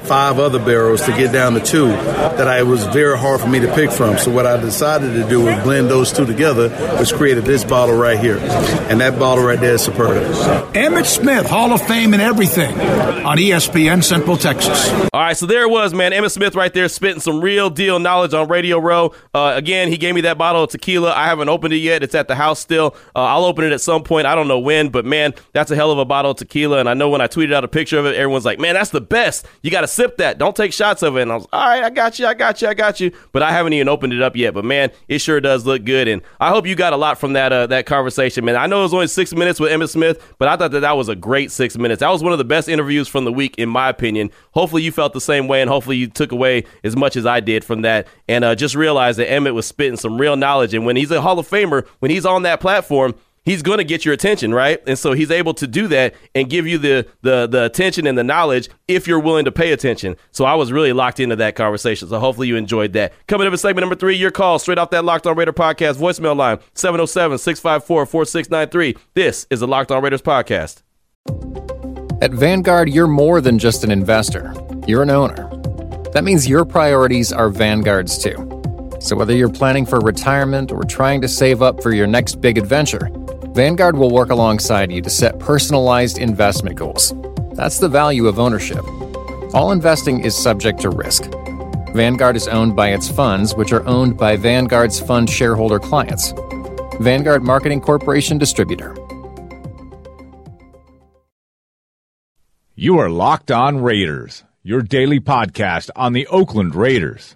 five other barrels to get down to two that I it was very hard for me to pick from. So what I decided to do was blend those two together, which created this bottle right here. And that bottle right there is superb. Emmitt Smith, Hall of Fame and everything on ESPN Central Texas. All right, so there it was, man. Emmitt Smith right there spitting some real deal knowledge on Radio Row. Uh, again, again, he gave me that bottle of tequila. I haven't opened it yet. It's at the house still. Uh, I'll open it at some point. I don't know when, but man, that's a hell of a bottle of tequila. And I know when I tweeted out a picture of it, everyone's like, man, that's the best. You got to sip that. Don't take shots of it. And I was, all right, I got you. I got you. I got you. But I haven't even opened it up yet. But man, it sure does look good. And I hope you got a lot from that, uh, that conversation, man. I know it was only six minutes with Emmitt Smith, but I thought that that was a great six minutes. That was one of the best interviews from the week, in my opinion. Hopefully you felt the same way. And hopefully you took away as much as I did from that. And uh, just realize that Emmitt was spitting some real knowledge. And when he's a Hall of Famer, when he's on that platform, he's going to get your attention, right? And so he's able to do that and give you the the the attention and the knowledge if you're willing to pay attention. So I was really locked into that conversation. So hopefully you enjoyed that. Coming up in segment number three, your call straight off that Locked On Raider podcast voicemail line 707-654-4693. This is the Locked On Raiders podcast. At Vanguard, you're more than just an investor. You're an owner. That means your priorities are Vanguard's too. So whether you're planning for retirement or trying to save up for your next big adventure, Vanguard will work alongside you to set personalized investment goals. That's the value of ownership. All investing is subject to risk. Vanguard is owned by its funds, which are owned by Vanguard's fund shareholder clients. Vanguard Marketing Corporation Distributor. You are Locked On Raiders, your daily podcast on the Oakland Raiders.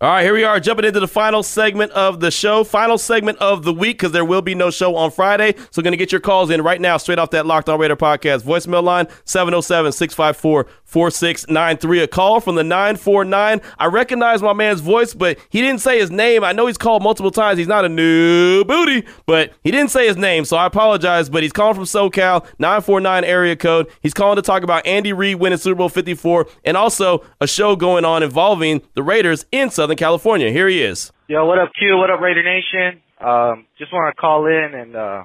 All right, here we are jumping into the final segment of the show, final segment of the week because there will be no show on Friday. So, going to get your calls in right now, straight off that Locked On Raider podcast voicemail line 707 654 4693. A call from the 949. I recognize my man's voice, but he didn't say his name. I know he's called multiple times. He's not a new booty, but he didn't say his name, so I apologize. But he's calling from SoCal, 949 area code. He's calling to talk about Andy Reid winning Super Bowl 54 and also a show going on involving the Raiders in Southern California. Here he is. Yo, what up, Q? What up, Raider Nation? Um, just want to call in and, uh,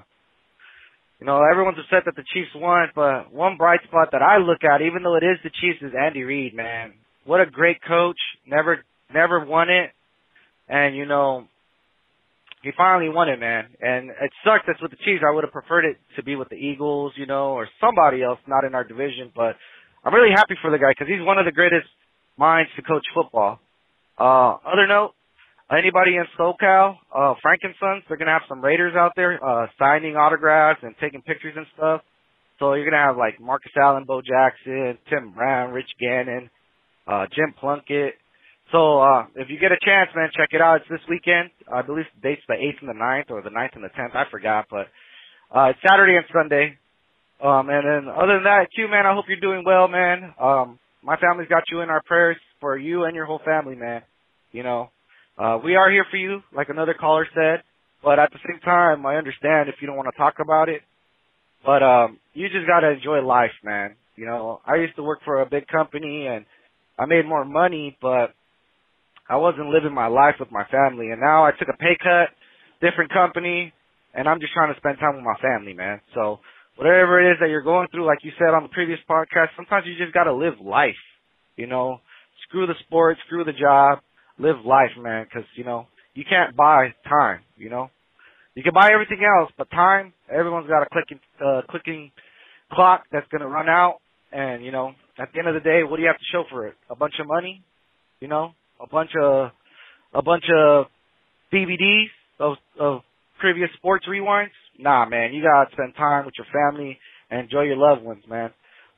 you know, everyone's upset that the Chiefs won, but one bright spot that I look at, even though it is the Chiefs, is Andy Reid, man. What a great coach. Never, never won it. And, you know, he finally won it, man. And it sucks that's with the Chiefs. I would have preferred it to be with the Eagles, you know, or somebody else not in our division. But I'm really happy for the guy because he's one of the greatest minds to coach football. Uh, other note, anybody in SoCal, uh, Frankensons, they're gonna have some Raiders out there, uh, signing autographs and taking pictures and stuff. So you're gonna have like Marcus Allen, Bo Jackson, Tim Brown, Rich Gannon, uh, Jim Plunkett. So, uh, if you get a chance, man, check it out. It's this weekend. I believe the date's the 8th and the 9th or the 9th and the 10th. I forgot, but, uh, it's Saturday and Sunday. Um, and then other than that, Q, man, I hope you're doing well, man. Um, my family's got you in our prayers for you and your whole family, man. You know, uh, we are here for you, like another caller said, but at the same time, I understand if you don't want to talk about it. But um, you just gotta enjoy life, man. You know, I used to work for a big company and I made more money, but I wasn't living my life with my family. And now I took a pay cut, different company, and I'm just trying to spend time with my family, man. So whatever it is that you're going through, like you said on the previous podcast, sometimes you just gotta live life. You know, screw the sport, screw the job, live life, man. Because you know you can't buy time. You know, you can buy everything else, but time, everyone's got a clicking, uh, clicking clock that's gonna run out. And you know, at the end of the day, what do you have to show for it? A bunch of money, you know, a bunch of, a bunch of DVDs of of previous sports rewinds. Nah, man, you gotta spend time with your family and enjoy your loved ones, man.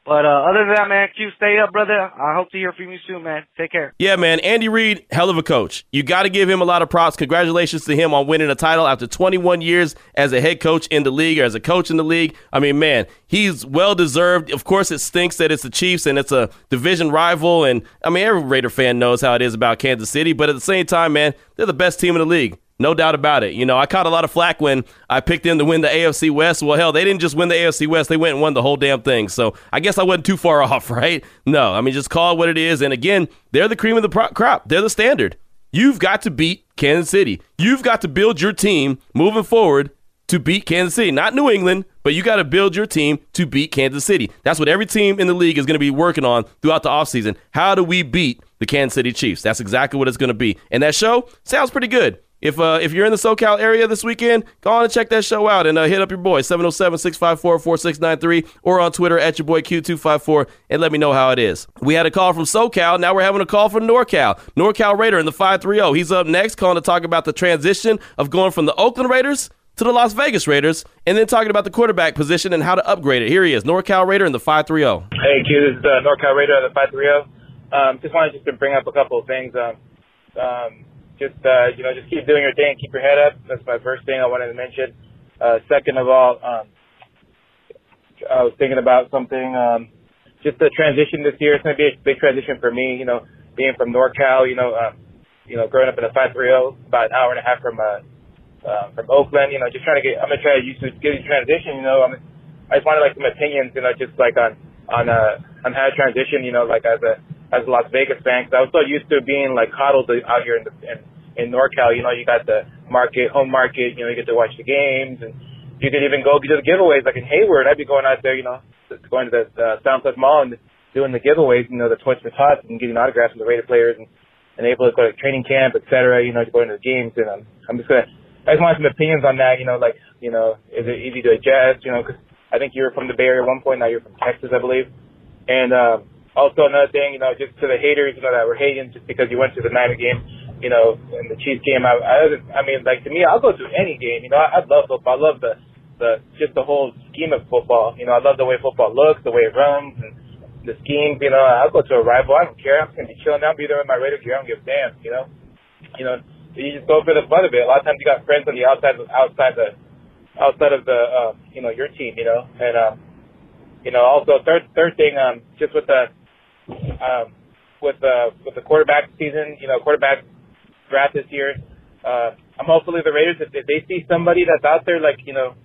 But uh, other than that, man, Q, stay up, brother. I hope to hear from you soon, man. Take care. Yeah, man. Andy Reid, hell of a coach. You got to give him a lot of props. Congratulations to him on winning a title after 21 years as a head coach in the league or as a coach in the league. I mean, man, he's well deserved. Of course, it stinks that it's the Chiefs and it's a division rival. And I mean, every Raider fan knows how it is about Kansas City. But at the same time, man, they're the best team in the league. No doubt about it. You know, I caught a lot of flack when I picked them to win the AFC West. Well, hell, they didn't just win the AFC West, they went and won the whole damn thing. So I guess I wasn't too far off, right? No, I mean, just call it what it is. And again, they're the cream of the pro- crop, they're the standard. You've got to beat Kansas City. You've got to build your team moving forward to beat Kansas City. Not New England, but you got to build your team to beat Kansas City. That's what every team in the league is going to be working on throughout the offseason. How do we beat the Kansas City Chiefs? That's exactly what it's going to be. And that show sounds pretty good. If uh, if you're in the SoCal area this weekend, go on and check that show out and uh, hit up your boy 707-654-4693 or on Twitter at your boy Q254 and let me know how it is. We had a call from SoCal. Now we're having a call from NorCal. NorCal Raider in the 530. He's up next calling to talk about the transition of going from the Oakland Raiders to the Las Vegas Raiders and then talking about the quarterback position and how to upgrade it. Here he is, NorCal Raider in the 530. Hey, Q, this is uh, NorCal Raider of the 530. Um, just wanted just to bring up a couple of things. Um, um, just uh, you know, just keep doing your thing, keep your head up. That's my first thing I wanted to mention. Uh, second of all, um, I was thinking about something. Um, just the transition this year. It's going to be a big transition for me. You know, being from NorCal. You know, um, you know, growing up in a 530, about an hour and a half from uh, uh, from Oakland. You know, just trying to get. I'm gonna try to use get a transition. You know, I'm, I just wanted like some opinions. You know, just like on on uh on how to transition. You know, like as a as Las Vegas because I was so used to being like coddled out here in the in, in NorCal. You know, you got the market, home market. You know, you get to watch the games, and you could even go to the giveaways. Like in Hayward, I'd be going out there. You know, going to the uh, Southland Mall and doing the giveaways. You know, the Toys for Tots and getting autographs from the Raider players and and able to go to training camp, et cetera. You know, to going to the games, and I'm I'm just gonna. I just want some opinions on that. You know, like you know, is it easy to adjust? You know, because I think you were from the Bay Area at one point. Now you're from Texas, I believe. And uh, also another thing, you know, just to the haters, you know, that were hating just because you went to the Niner game, you know, and the Chiefs game. I, I, I mean, like to me, I'll go to any game. You know, I, I love football. I love the the just the whole scheme of football. You know, I love the way football looks, the way it runs, and the schemes. You know, I'll go to a rival. I don't care. I'm just gonna be chilling. I'll be there with my Raider gear. I don't give a damn. You know, you know, you just go for the fun of it. A lot of times you got friends on the outside, outside the, outside of the, uh, you know, your team. You know, and um, you know, also third third thing, um, just with the, um, with the with the quarterback season. You know, quarterback draft this year. Uh, I'm hopefully the Raiders if, if they see somebody that's out there like you know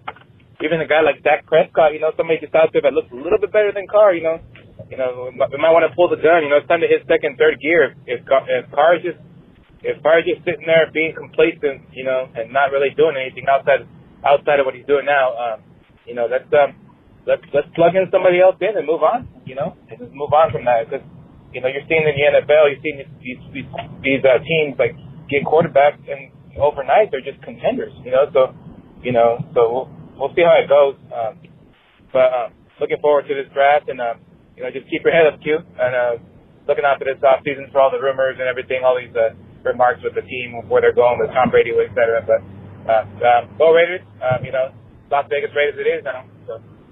even a guy like Dak Prescott, you know, somebody just out there that looks a little bit better than Carr, you know, you know, we might, want to pull the gun. You know, it's time to hit second, third gear. If if Carr is just if Carr is just sitting there being complacent, you know, and not really doing anything outside outside of what he's doing now, um, you know, let's um, let's let's plug in somebody else in and move on. You know, and just move on from that because you know you're seeing in the NFL, you're seeing these these these, uh, teams like get quarterbacks and overnight they're just contenders. You know, so you know, so we'll, we'll see how it goes. Um, but um, looking forward to this draft and. Um, you know, just keep your head up, Q, and uh, looking out for this off season for all the rumors and everything, all these uh, remarks with the team, where they're going with Tom Brady, et cetera. But uh, um, go Raiders. Um, you know, Las Vegas Raiders it is now.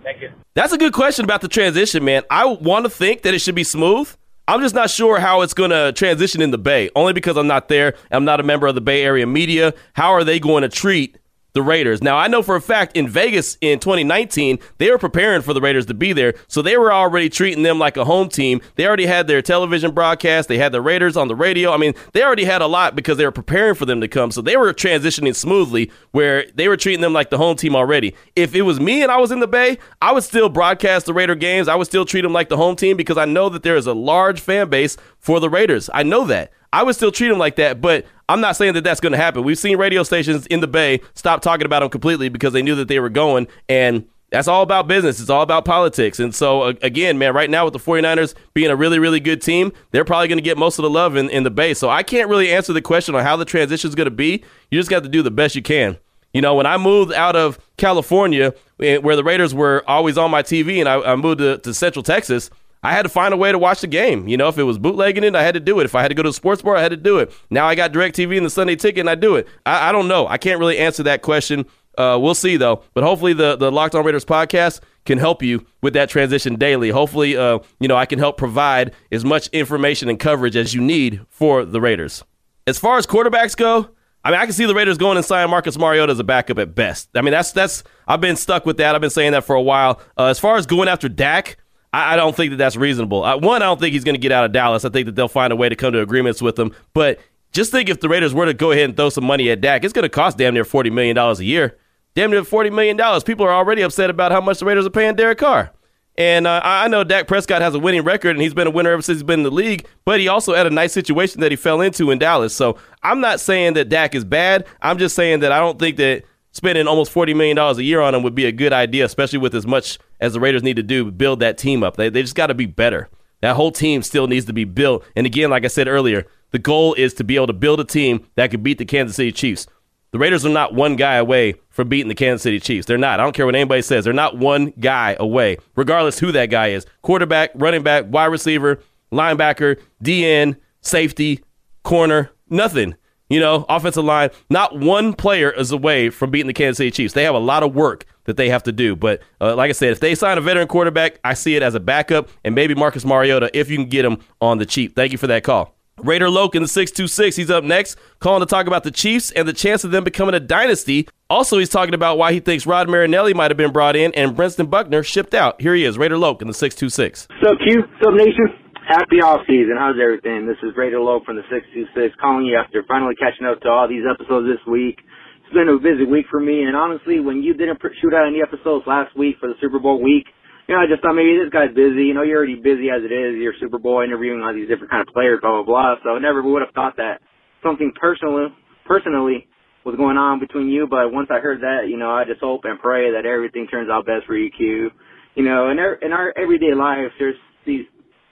Thank you. That's a good question about the transition, man. I want to think that it should be smooth. I'm just not sure how it's going to transition in the Bay, only because I'm not there. I'm not a member of the Bay Area media. How are they going to treat the Raiders. Now, I know for a fact in Vegas in 2019, they were preparing for the Raiders to be there. So they were already treating them like a home team. They already had their television broadcast. They had the Raiders on the radio. I mean, they already had a lot because they were preparing for them to come. So they were transitioning smoothly where they were treating them like the home team already. If it was me and I was in the Bay, I would still broadcast the Raider games. I would still treat them like the home team because I know that there is a large fan base for the Raiders. I know that. I would still treat them like that, but I'm not saying that that's going to happen. We've seen radio stations in the Bay stop talking about them completely because they knew that they were going, and that's all about business. It's all about politics. And so, again, man, right now with the 49ers being a really, really good team, they're probably going to get most of the love in, in the Bay. So I can't really answer the question on how the transition is going to be. You just got to do the best you can. You know, when I moved out of California, eh, where the Raiders were always on my TV, and I, I moved to, to Central Texas – I had to find a way to watch the game. You know, if it was bootlegging it, I had to do it. If I had to go to a sports bar, I had to do it. Now I got DirecTV and the Sunday Ticket, and I do it. I, I don't know. I can't really answer that question. Uh, we'll see though. But hopefully, the the Locked On Raiders podcast can help you with that transition daily. Hopefully, uh, you know, I can help provide as much information and coverage as you need for the Raiders. As far as quarterbacks go, I mean, I can see the Raiders going and signing Marcus Mariota as a backup at best. I mean, that's that's I've been stuck with that. I've been saying that for a while. Uh, as far as going after Dak. I, I don't think that that's reasonable. I, one, I don't think he's going to get out of Dallas. I think that they'll find a way to come to agreements with him. But just think if the Raiders were to go ahead and throw some money at Dak, it's going to cost damn near $40 million a year. Damn near $40 million. People are already upset about how much the Raiders are paying Derek Carr. And uh, I know Dak Prescott has a winning record, and he's been a winner ever since he's been in the league. But he also had a nice situation that he fell into in Dallas. So I'm not saying that Dak is bad. I'm just saying that I don't think that spending almost $40 million a year on him would be a good idea, especially with as much as the Raiders need to do build that team up. They, they just got to be better. That whole team still needs to be built. And again, like I said earlier, the goal is to be able to build a team that could beat the Kansas City Chiefs. The Raiders are not one guy away from beating the Kansas City Chiefs. They're not. I don't care what anybody says. They're not one guy away, regardless who that guy is. Quarterback, running back, wide receiver, linebacker, DN, safety, corner, nothing. You know, offensive line, not one player is away from beating the Kansas City Chiefs. They have a lot of work that they have to do. But uh, like I said, if they sign a veteran quarterback, I see it as a backup and maybe Marcus Mariota if you can get him on the cheap. Thank you for that call. Raider Loke in the 626, he's up next, calling to talk about the Chiefs and the chance of them becoming a dynasty. Also, he's talking about why he thinks Rod Marinelli might have been brought in and Brentson Buckner shipped out. Here he is, Raider Loke in the 626. What's up, Q? What's up, Nation? Happy off season. How's everything? This is Raider Low from the 626 calling you after finally catching up to all these episodes this week. It's been a busy week for me, and honestly, when you didn't shoot out any episodes last week for the Super Bowl week, you know, I just thought maybe this guy's busy. You know, you're already busy as it is. You're Super Bowl interviewing all these different kind of players, blah, blah, blah. So I never would have thought that something personally, personally was going on between you, but once I heard that, you know, I just hope and pray that everything turns out best for you, Q. You know, in our, in our everyday lives, there's these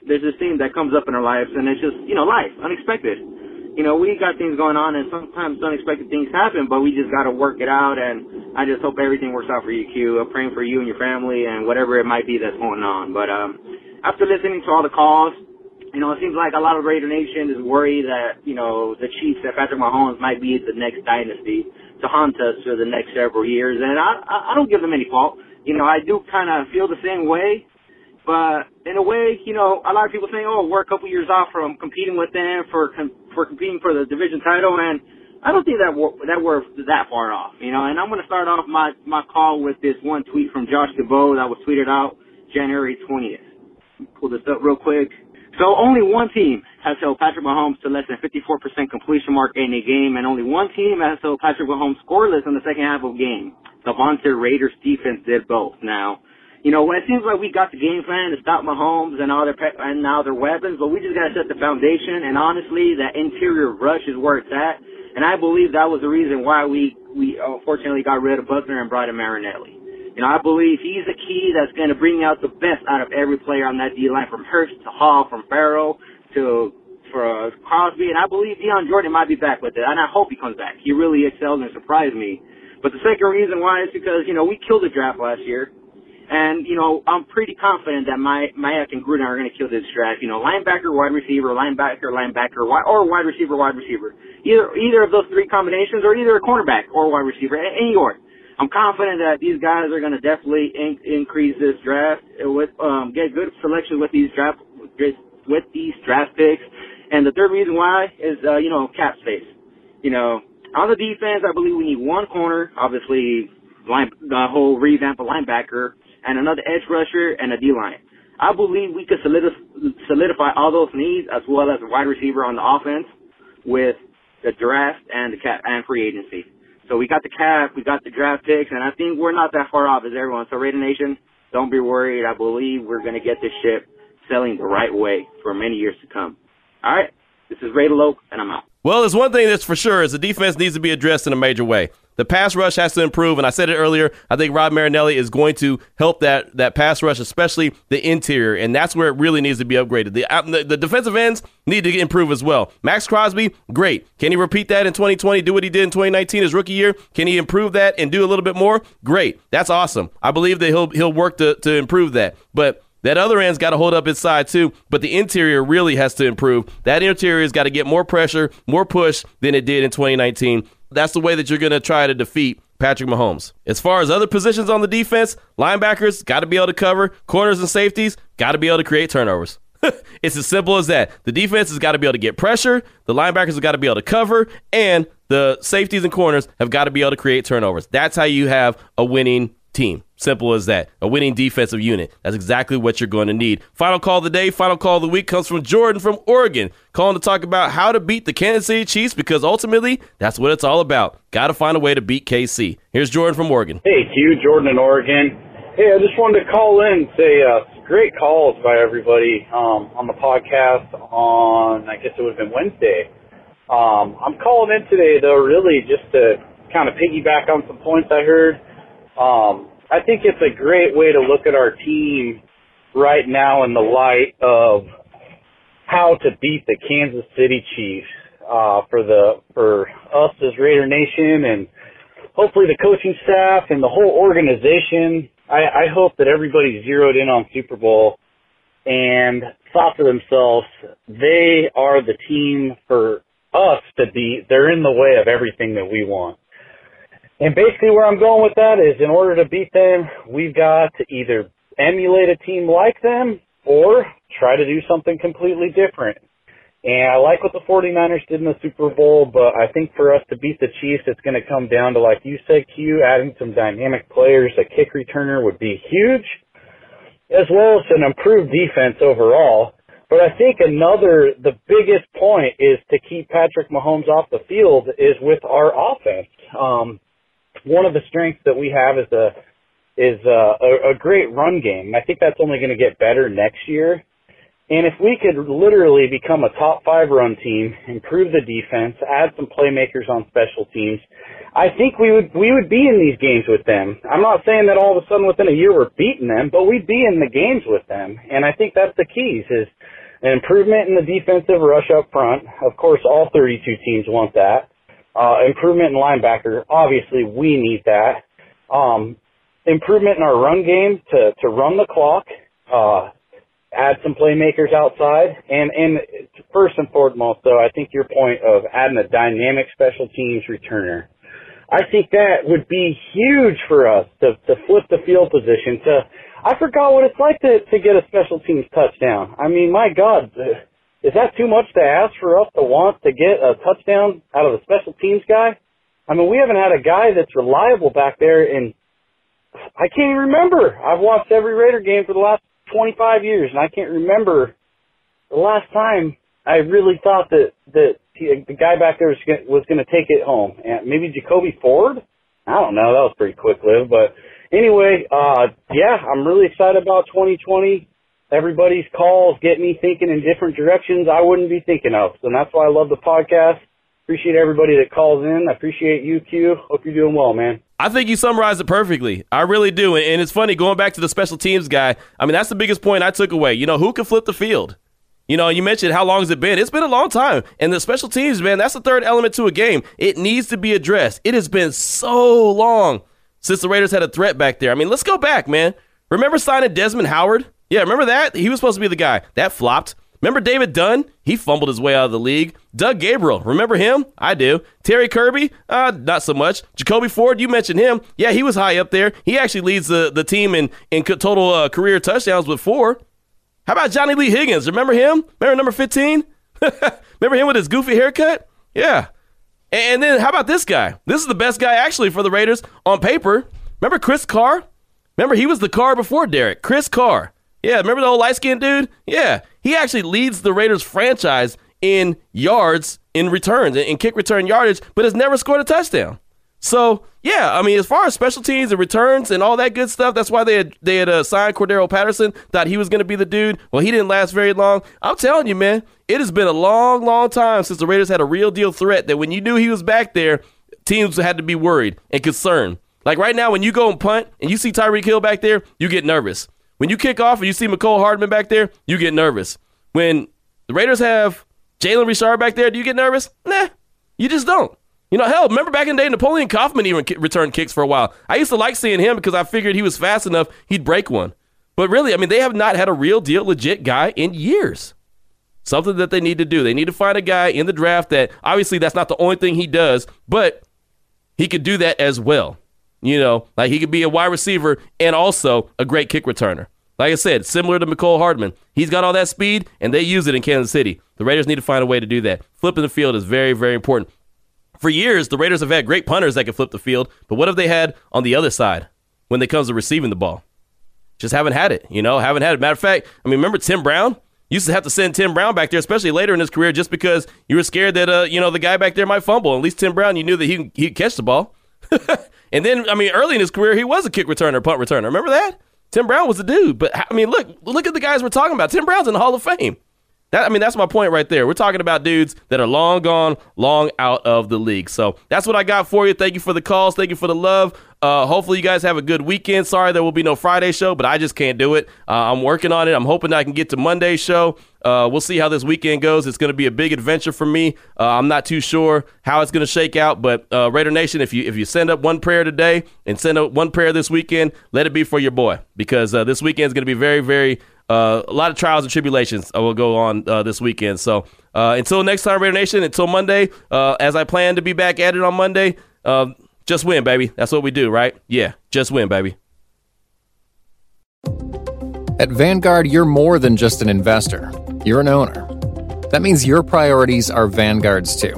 there's this thing that comes up in our lives, and it's just you know life, unexpected. You know, we got things going on, and sometimes unexpected things happen, but we just got to work it out. And I just hope everything works out for you, Q. I'm praying for you and your family, and whatever it might be that's going on. But um, after listening to all the calls, you know, it seems like a lot of Raider Nation is worried that you know the Chiefs, that Patrick Mahomes might be the next dynasty to haunt us for the next several years, and I I don't give them any fault. You know, I do kind of feel the same way. But in a way, you know, a lot of people saying, "Oh, we're a couple years off from competing with them for com- for competing for the division title," and I don't think that we're, that we're that far off, you know. And I'm going to start off my my call with this one tweet from Josh Dubow that was tweeted out January 20th. Pull this up real quick. So only one team has held Patrick Mahomes to less than 54% completion mark in a game, and only one team has held Patrick Mahomes scoreless in the second half of a game. The vaunted Raiders defense did both. Now, you know, it seems like we got the game plan to stop Mahomes and all their pe- and now their weapons, but we just got to set the foundation. And honestly, that interior rush is where it's at. And I believe that was the reason why we we unfortunately got rid of Buckner and brought in Marinelli. You know, I believe he's the key that's going to bring out the best out of every player on that D line, from Hurst to Hall, from Ferrell to for uh, Crosby, and I believe Dion Jordan might be back with it, and I hope he comes back. He really excelled and surprised me. But the second reason why is because you know we killed the draft last year. And, you know, I'm pretty confident that my Mayock and Gruden are going to kill this draft. You know, linebacker, wide receiver, linebacker, linebacker, or wide receiver, wide receiver. Either either of those three combinations, or either a cornerback or wide receiver, any order. I'm confident that these guys are going to definitely in- increase this draft with um, get good selection with these draft with these draft picks. And the third reason why is uh, you know cap space. You know, on the defense, I believe we need one corner, obviously line, the whole revamp of linebacker and another edge rusher and a D line. I believe we could solidify all those needs as well as a wide receiver on the offense with the draft and the cap and free agency. So we got the cap, we got the draft picks, and I think we're not that far off as everyone. So Raider Nation, don't be worried. I believe we're going to get this ship selling the right way for many years to come. All right, this is Raider Loke, and I'm out. Well, there's one thing that's for sure is the defense needs to be addressed in a major way. The pass rush has to improve, and I said it earlier. I think Rod Marinelli is going to help that that pass rush, especially the interior, and that's where it really needs to be upgraded. The uh, the, the defensive ends need to improve as well. Maxx Crosby, great. Can he repeat that in 2020? Do what he did in 2019, his rookie year? Can he improve that and do a little bit more? Great. That's awesome. I believe that he'll he'll work to to improve that, but. That other end's got to hold up its side too, but the interior really has to improve. That interior's got to get more pressure, more push than it did in 2019. That's the way that you're going to try to defeat Patrick Mahomes. As far as other positions on the defense, linebackers got to be able to cover, corners and safeties got to be able to create turnovers. it's as simple as that. The defense has got to be able to get pressure, the linebackers have got to be able to cover, and the safeties and corners have got to be able to create turnovers. That's how you have a winning team. Simple as that. A winning defensive unit. That's exactly what you're going to need. Final call of the day, final call of the week comes from Jordan from Oregon, calling to talk about how to beat the Kansas City Chiefs because ultimately that's what it's all about. Got to find a way to beat KC. Here's Jordan from Oregon. Hey, Q, Jordan in Oregon. Hey, I just wanted to call in and say uh, great calls by everybody um, on the podcast on, I guess it would have been Wednesday. Um, I'm calling in today, though, really just to kind of piggyback on some points I heard. Um, I think it's a great way to look at our team right now in the light of how to beat the Kansas City Chiefs. uh, for the for us as Raider Nation and hopefully the coaching staff and the whole organization. I, I hope that everybody zeroed in on Super Bowl and thought to themselves, they are the team for us to be. They're in the way of everything that we want. And basically where I'm going with that is in order to beat them, we've got to either emulate a team like them or try to do something completely different. And I like what the 49ers did in the Super Bowl, but I think for us to beat the Chiefs, it's going to come down to, like you said, Q, adding some dynamic players. A kick returner would be huge, as well as an improved defense overall. But I think another, the biggest point is to keep Patrick Mahomes off the field is with our offense. Um, one of the strengths that we have is a is a, a, great run game. I think that's only going to get better next year. And if we could literally become a top five run team, improve the defense, add some playmakers on special teams, I think we would we would be in these games with them. I'm not saying that all of a sudden within a year we're beating them, but we'd be in the games with them. And I think that's the keys is an improvement in the defensive rush up front. Of course, all 32 teams want that. Uh, improvement in linebacker. Obviously, we need that. Um, improvement in our run game to, to run the clock, uh, add some playmakers outside, and, and first and foremost, though, I think your point of adding a dynamic special teams returner. I think that would be huge for us to, to flip the field position to, I forgot what it's like to, to get a special teams touchdown. I mean, my God, is that too much to ask for us to want to get a touchdown out of a special teams guy? I mean, we haven't had a guy that's reliable back there in, I can't even remember. I've watched every Raider game for the last 25 years and I can't remember the last time I really thought that, that the guy back there was, was going to take it home. And maybe Jacoby Ford? I don't know. That was pretty quick lived, but anyway, uh, yeah, I'm really excited about 2020 everybody's calls get me thinking in different directions I wouldn't be thinking of. So that's why I love the podcast. Appreciate everybody that calls in. I appreciate you, Q. Hope you're doing well, man. I think you summarized it perfectly. I really do. And it's funny going back to the special teams guy. I mean, that's the biggest point I took away. You know, who can flip the field? You know, you mentioned how long has it been? It's been a long time. And the special teams, man, that's the third element to a game. It needs to be addressed. It has been so long since the Raiders had a threat back there. I mean, let's go back, man. Remember signing Desmond Howard? Yeah, remember that? He was supposed to be the guy. That flopped. Remember David Dunn? He fumbled his way out of the league. Doug Gabriel, remember him? I do. Terry Kirby? Uh, not so much. Jacoby Ford, you mentioned him. Yeah, he was high up there. He actually leads the, the team in, in total uh, career touchdowns with four. How about Johnny Lee Higgins? Remember him? Remember number 15? remember him with his goofy haircut? Yeah. And then how about this guy? This is the best guy actually for the Raiders on paper. Remember Chris Carr? Remember he was the Carr before Derek. Chris Carr. Yeah, remember the old light skinned dude? Yeah. He actually leads the Raiders franchise in yards, in returns, in kick return yardage, but has never scored a touchdown. So yeah, I mean, as far as special teams and returns and all that good stuff, that's why they had they had uh, signed Cordarrelle Patterson. Thought he was going to be the dude. Well, he didn't last very long. I'm telling you, man, it has been a long, long time since the Raiders had a real deal threat. That when you knew he was back there, teams had to be worried and concerned. Like right now, when you go and punt and you see Tyreek Hill back there, you get nervous. When you kick off and you see Mecole Hardman back there, you get nervous. When the Raiders have Jalen Richard back there, do you get nervous? Nah, you just don't. You know, hell, remember back in the day, Napoleon Kaufman even returned kicks for a while. I used to like seeing him because I figured he was fast enough, he'd break one. But really, I mean, they have not had a real deal, legit guy in years. Something that they need to do. They need to find a guy in the draft that, obviously, that's not the only thing he does, but he could do that as well. You know, like he could be a wide receiver and also a great kick returner. Like I said, similar to Mecole Hardman. He's got all that speed, and they use it in Kansas City. The Raiders need to find a way to do that. Flipping the field is very, very important. For years, the Raiders have had great punters that can flip the field, but what have they had on the other side when it comes to receiving the ball? Just haven't had it, you know, haven't had it. Matter of fact, I mean, remember Tim Brown? Used to have to send Tim Brown back there, especially later in his career, just because you were scared that, uh, you know, the guy back there might fumble. At least Tim Brown, you knew that he he'd catch the ball. and then, I mean, early in his career, he was a kick returner, punt returner. Remember that? Tim Brown was the dude. But I mean, look, look at the guys we're talking about. Tim Brown's in the Hall of Fame. That, I mean, that's my point right there. We're talking about dudes that are long gone, long out of the league. So that's what I got for you. Thank you for the calls. Thank you for the love. Uh, hopefully, you guys have a good weekend. Sorry there will be no Friday show, but I just can't do it. Uh, I'm working on it. I'm hoping I can get to Monday's show. Uh, we'll see how this weekend goes. It's going to be a big adventure for me. Uh, I'm not too sure how it's going to shake out, but uh, Raider Nation, if you if you send up one prayer today and send up one prayer this weekend, let it be for your boy because uh, this weekend is going to be very, very uh, a lot of trials and tribulations will go on uh, this weekend. So uh, until next time, Raider Nation, until Monday, uh, as I plan to be back at it on Monday, uh, just win, baby. That's what we do, right? Yeah, just win, baby. At Vanguard, you're more than just an investor, you're an owner. That means your priorities are Vanguard's too.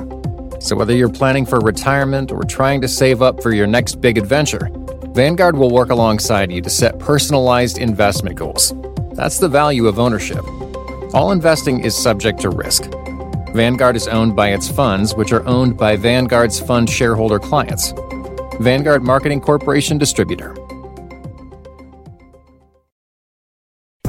So whether you're planning for retirement or trying to save up for your next big adventure, Vanguard will work alongside you to set personalized investment goals. That's the value of ownership. All investing is subject to risk. Vanguard is owned by its funds, which are owned by Vanguard's fund shareholder clients. Vanguard Marketing Corporation Distributor.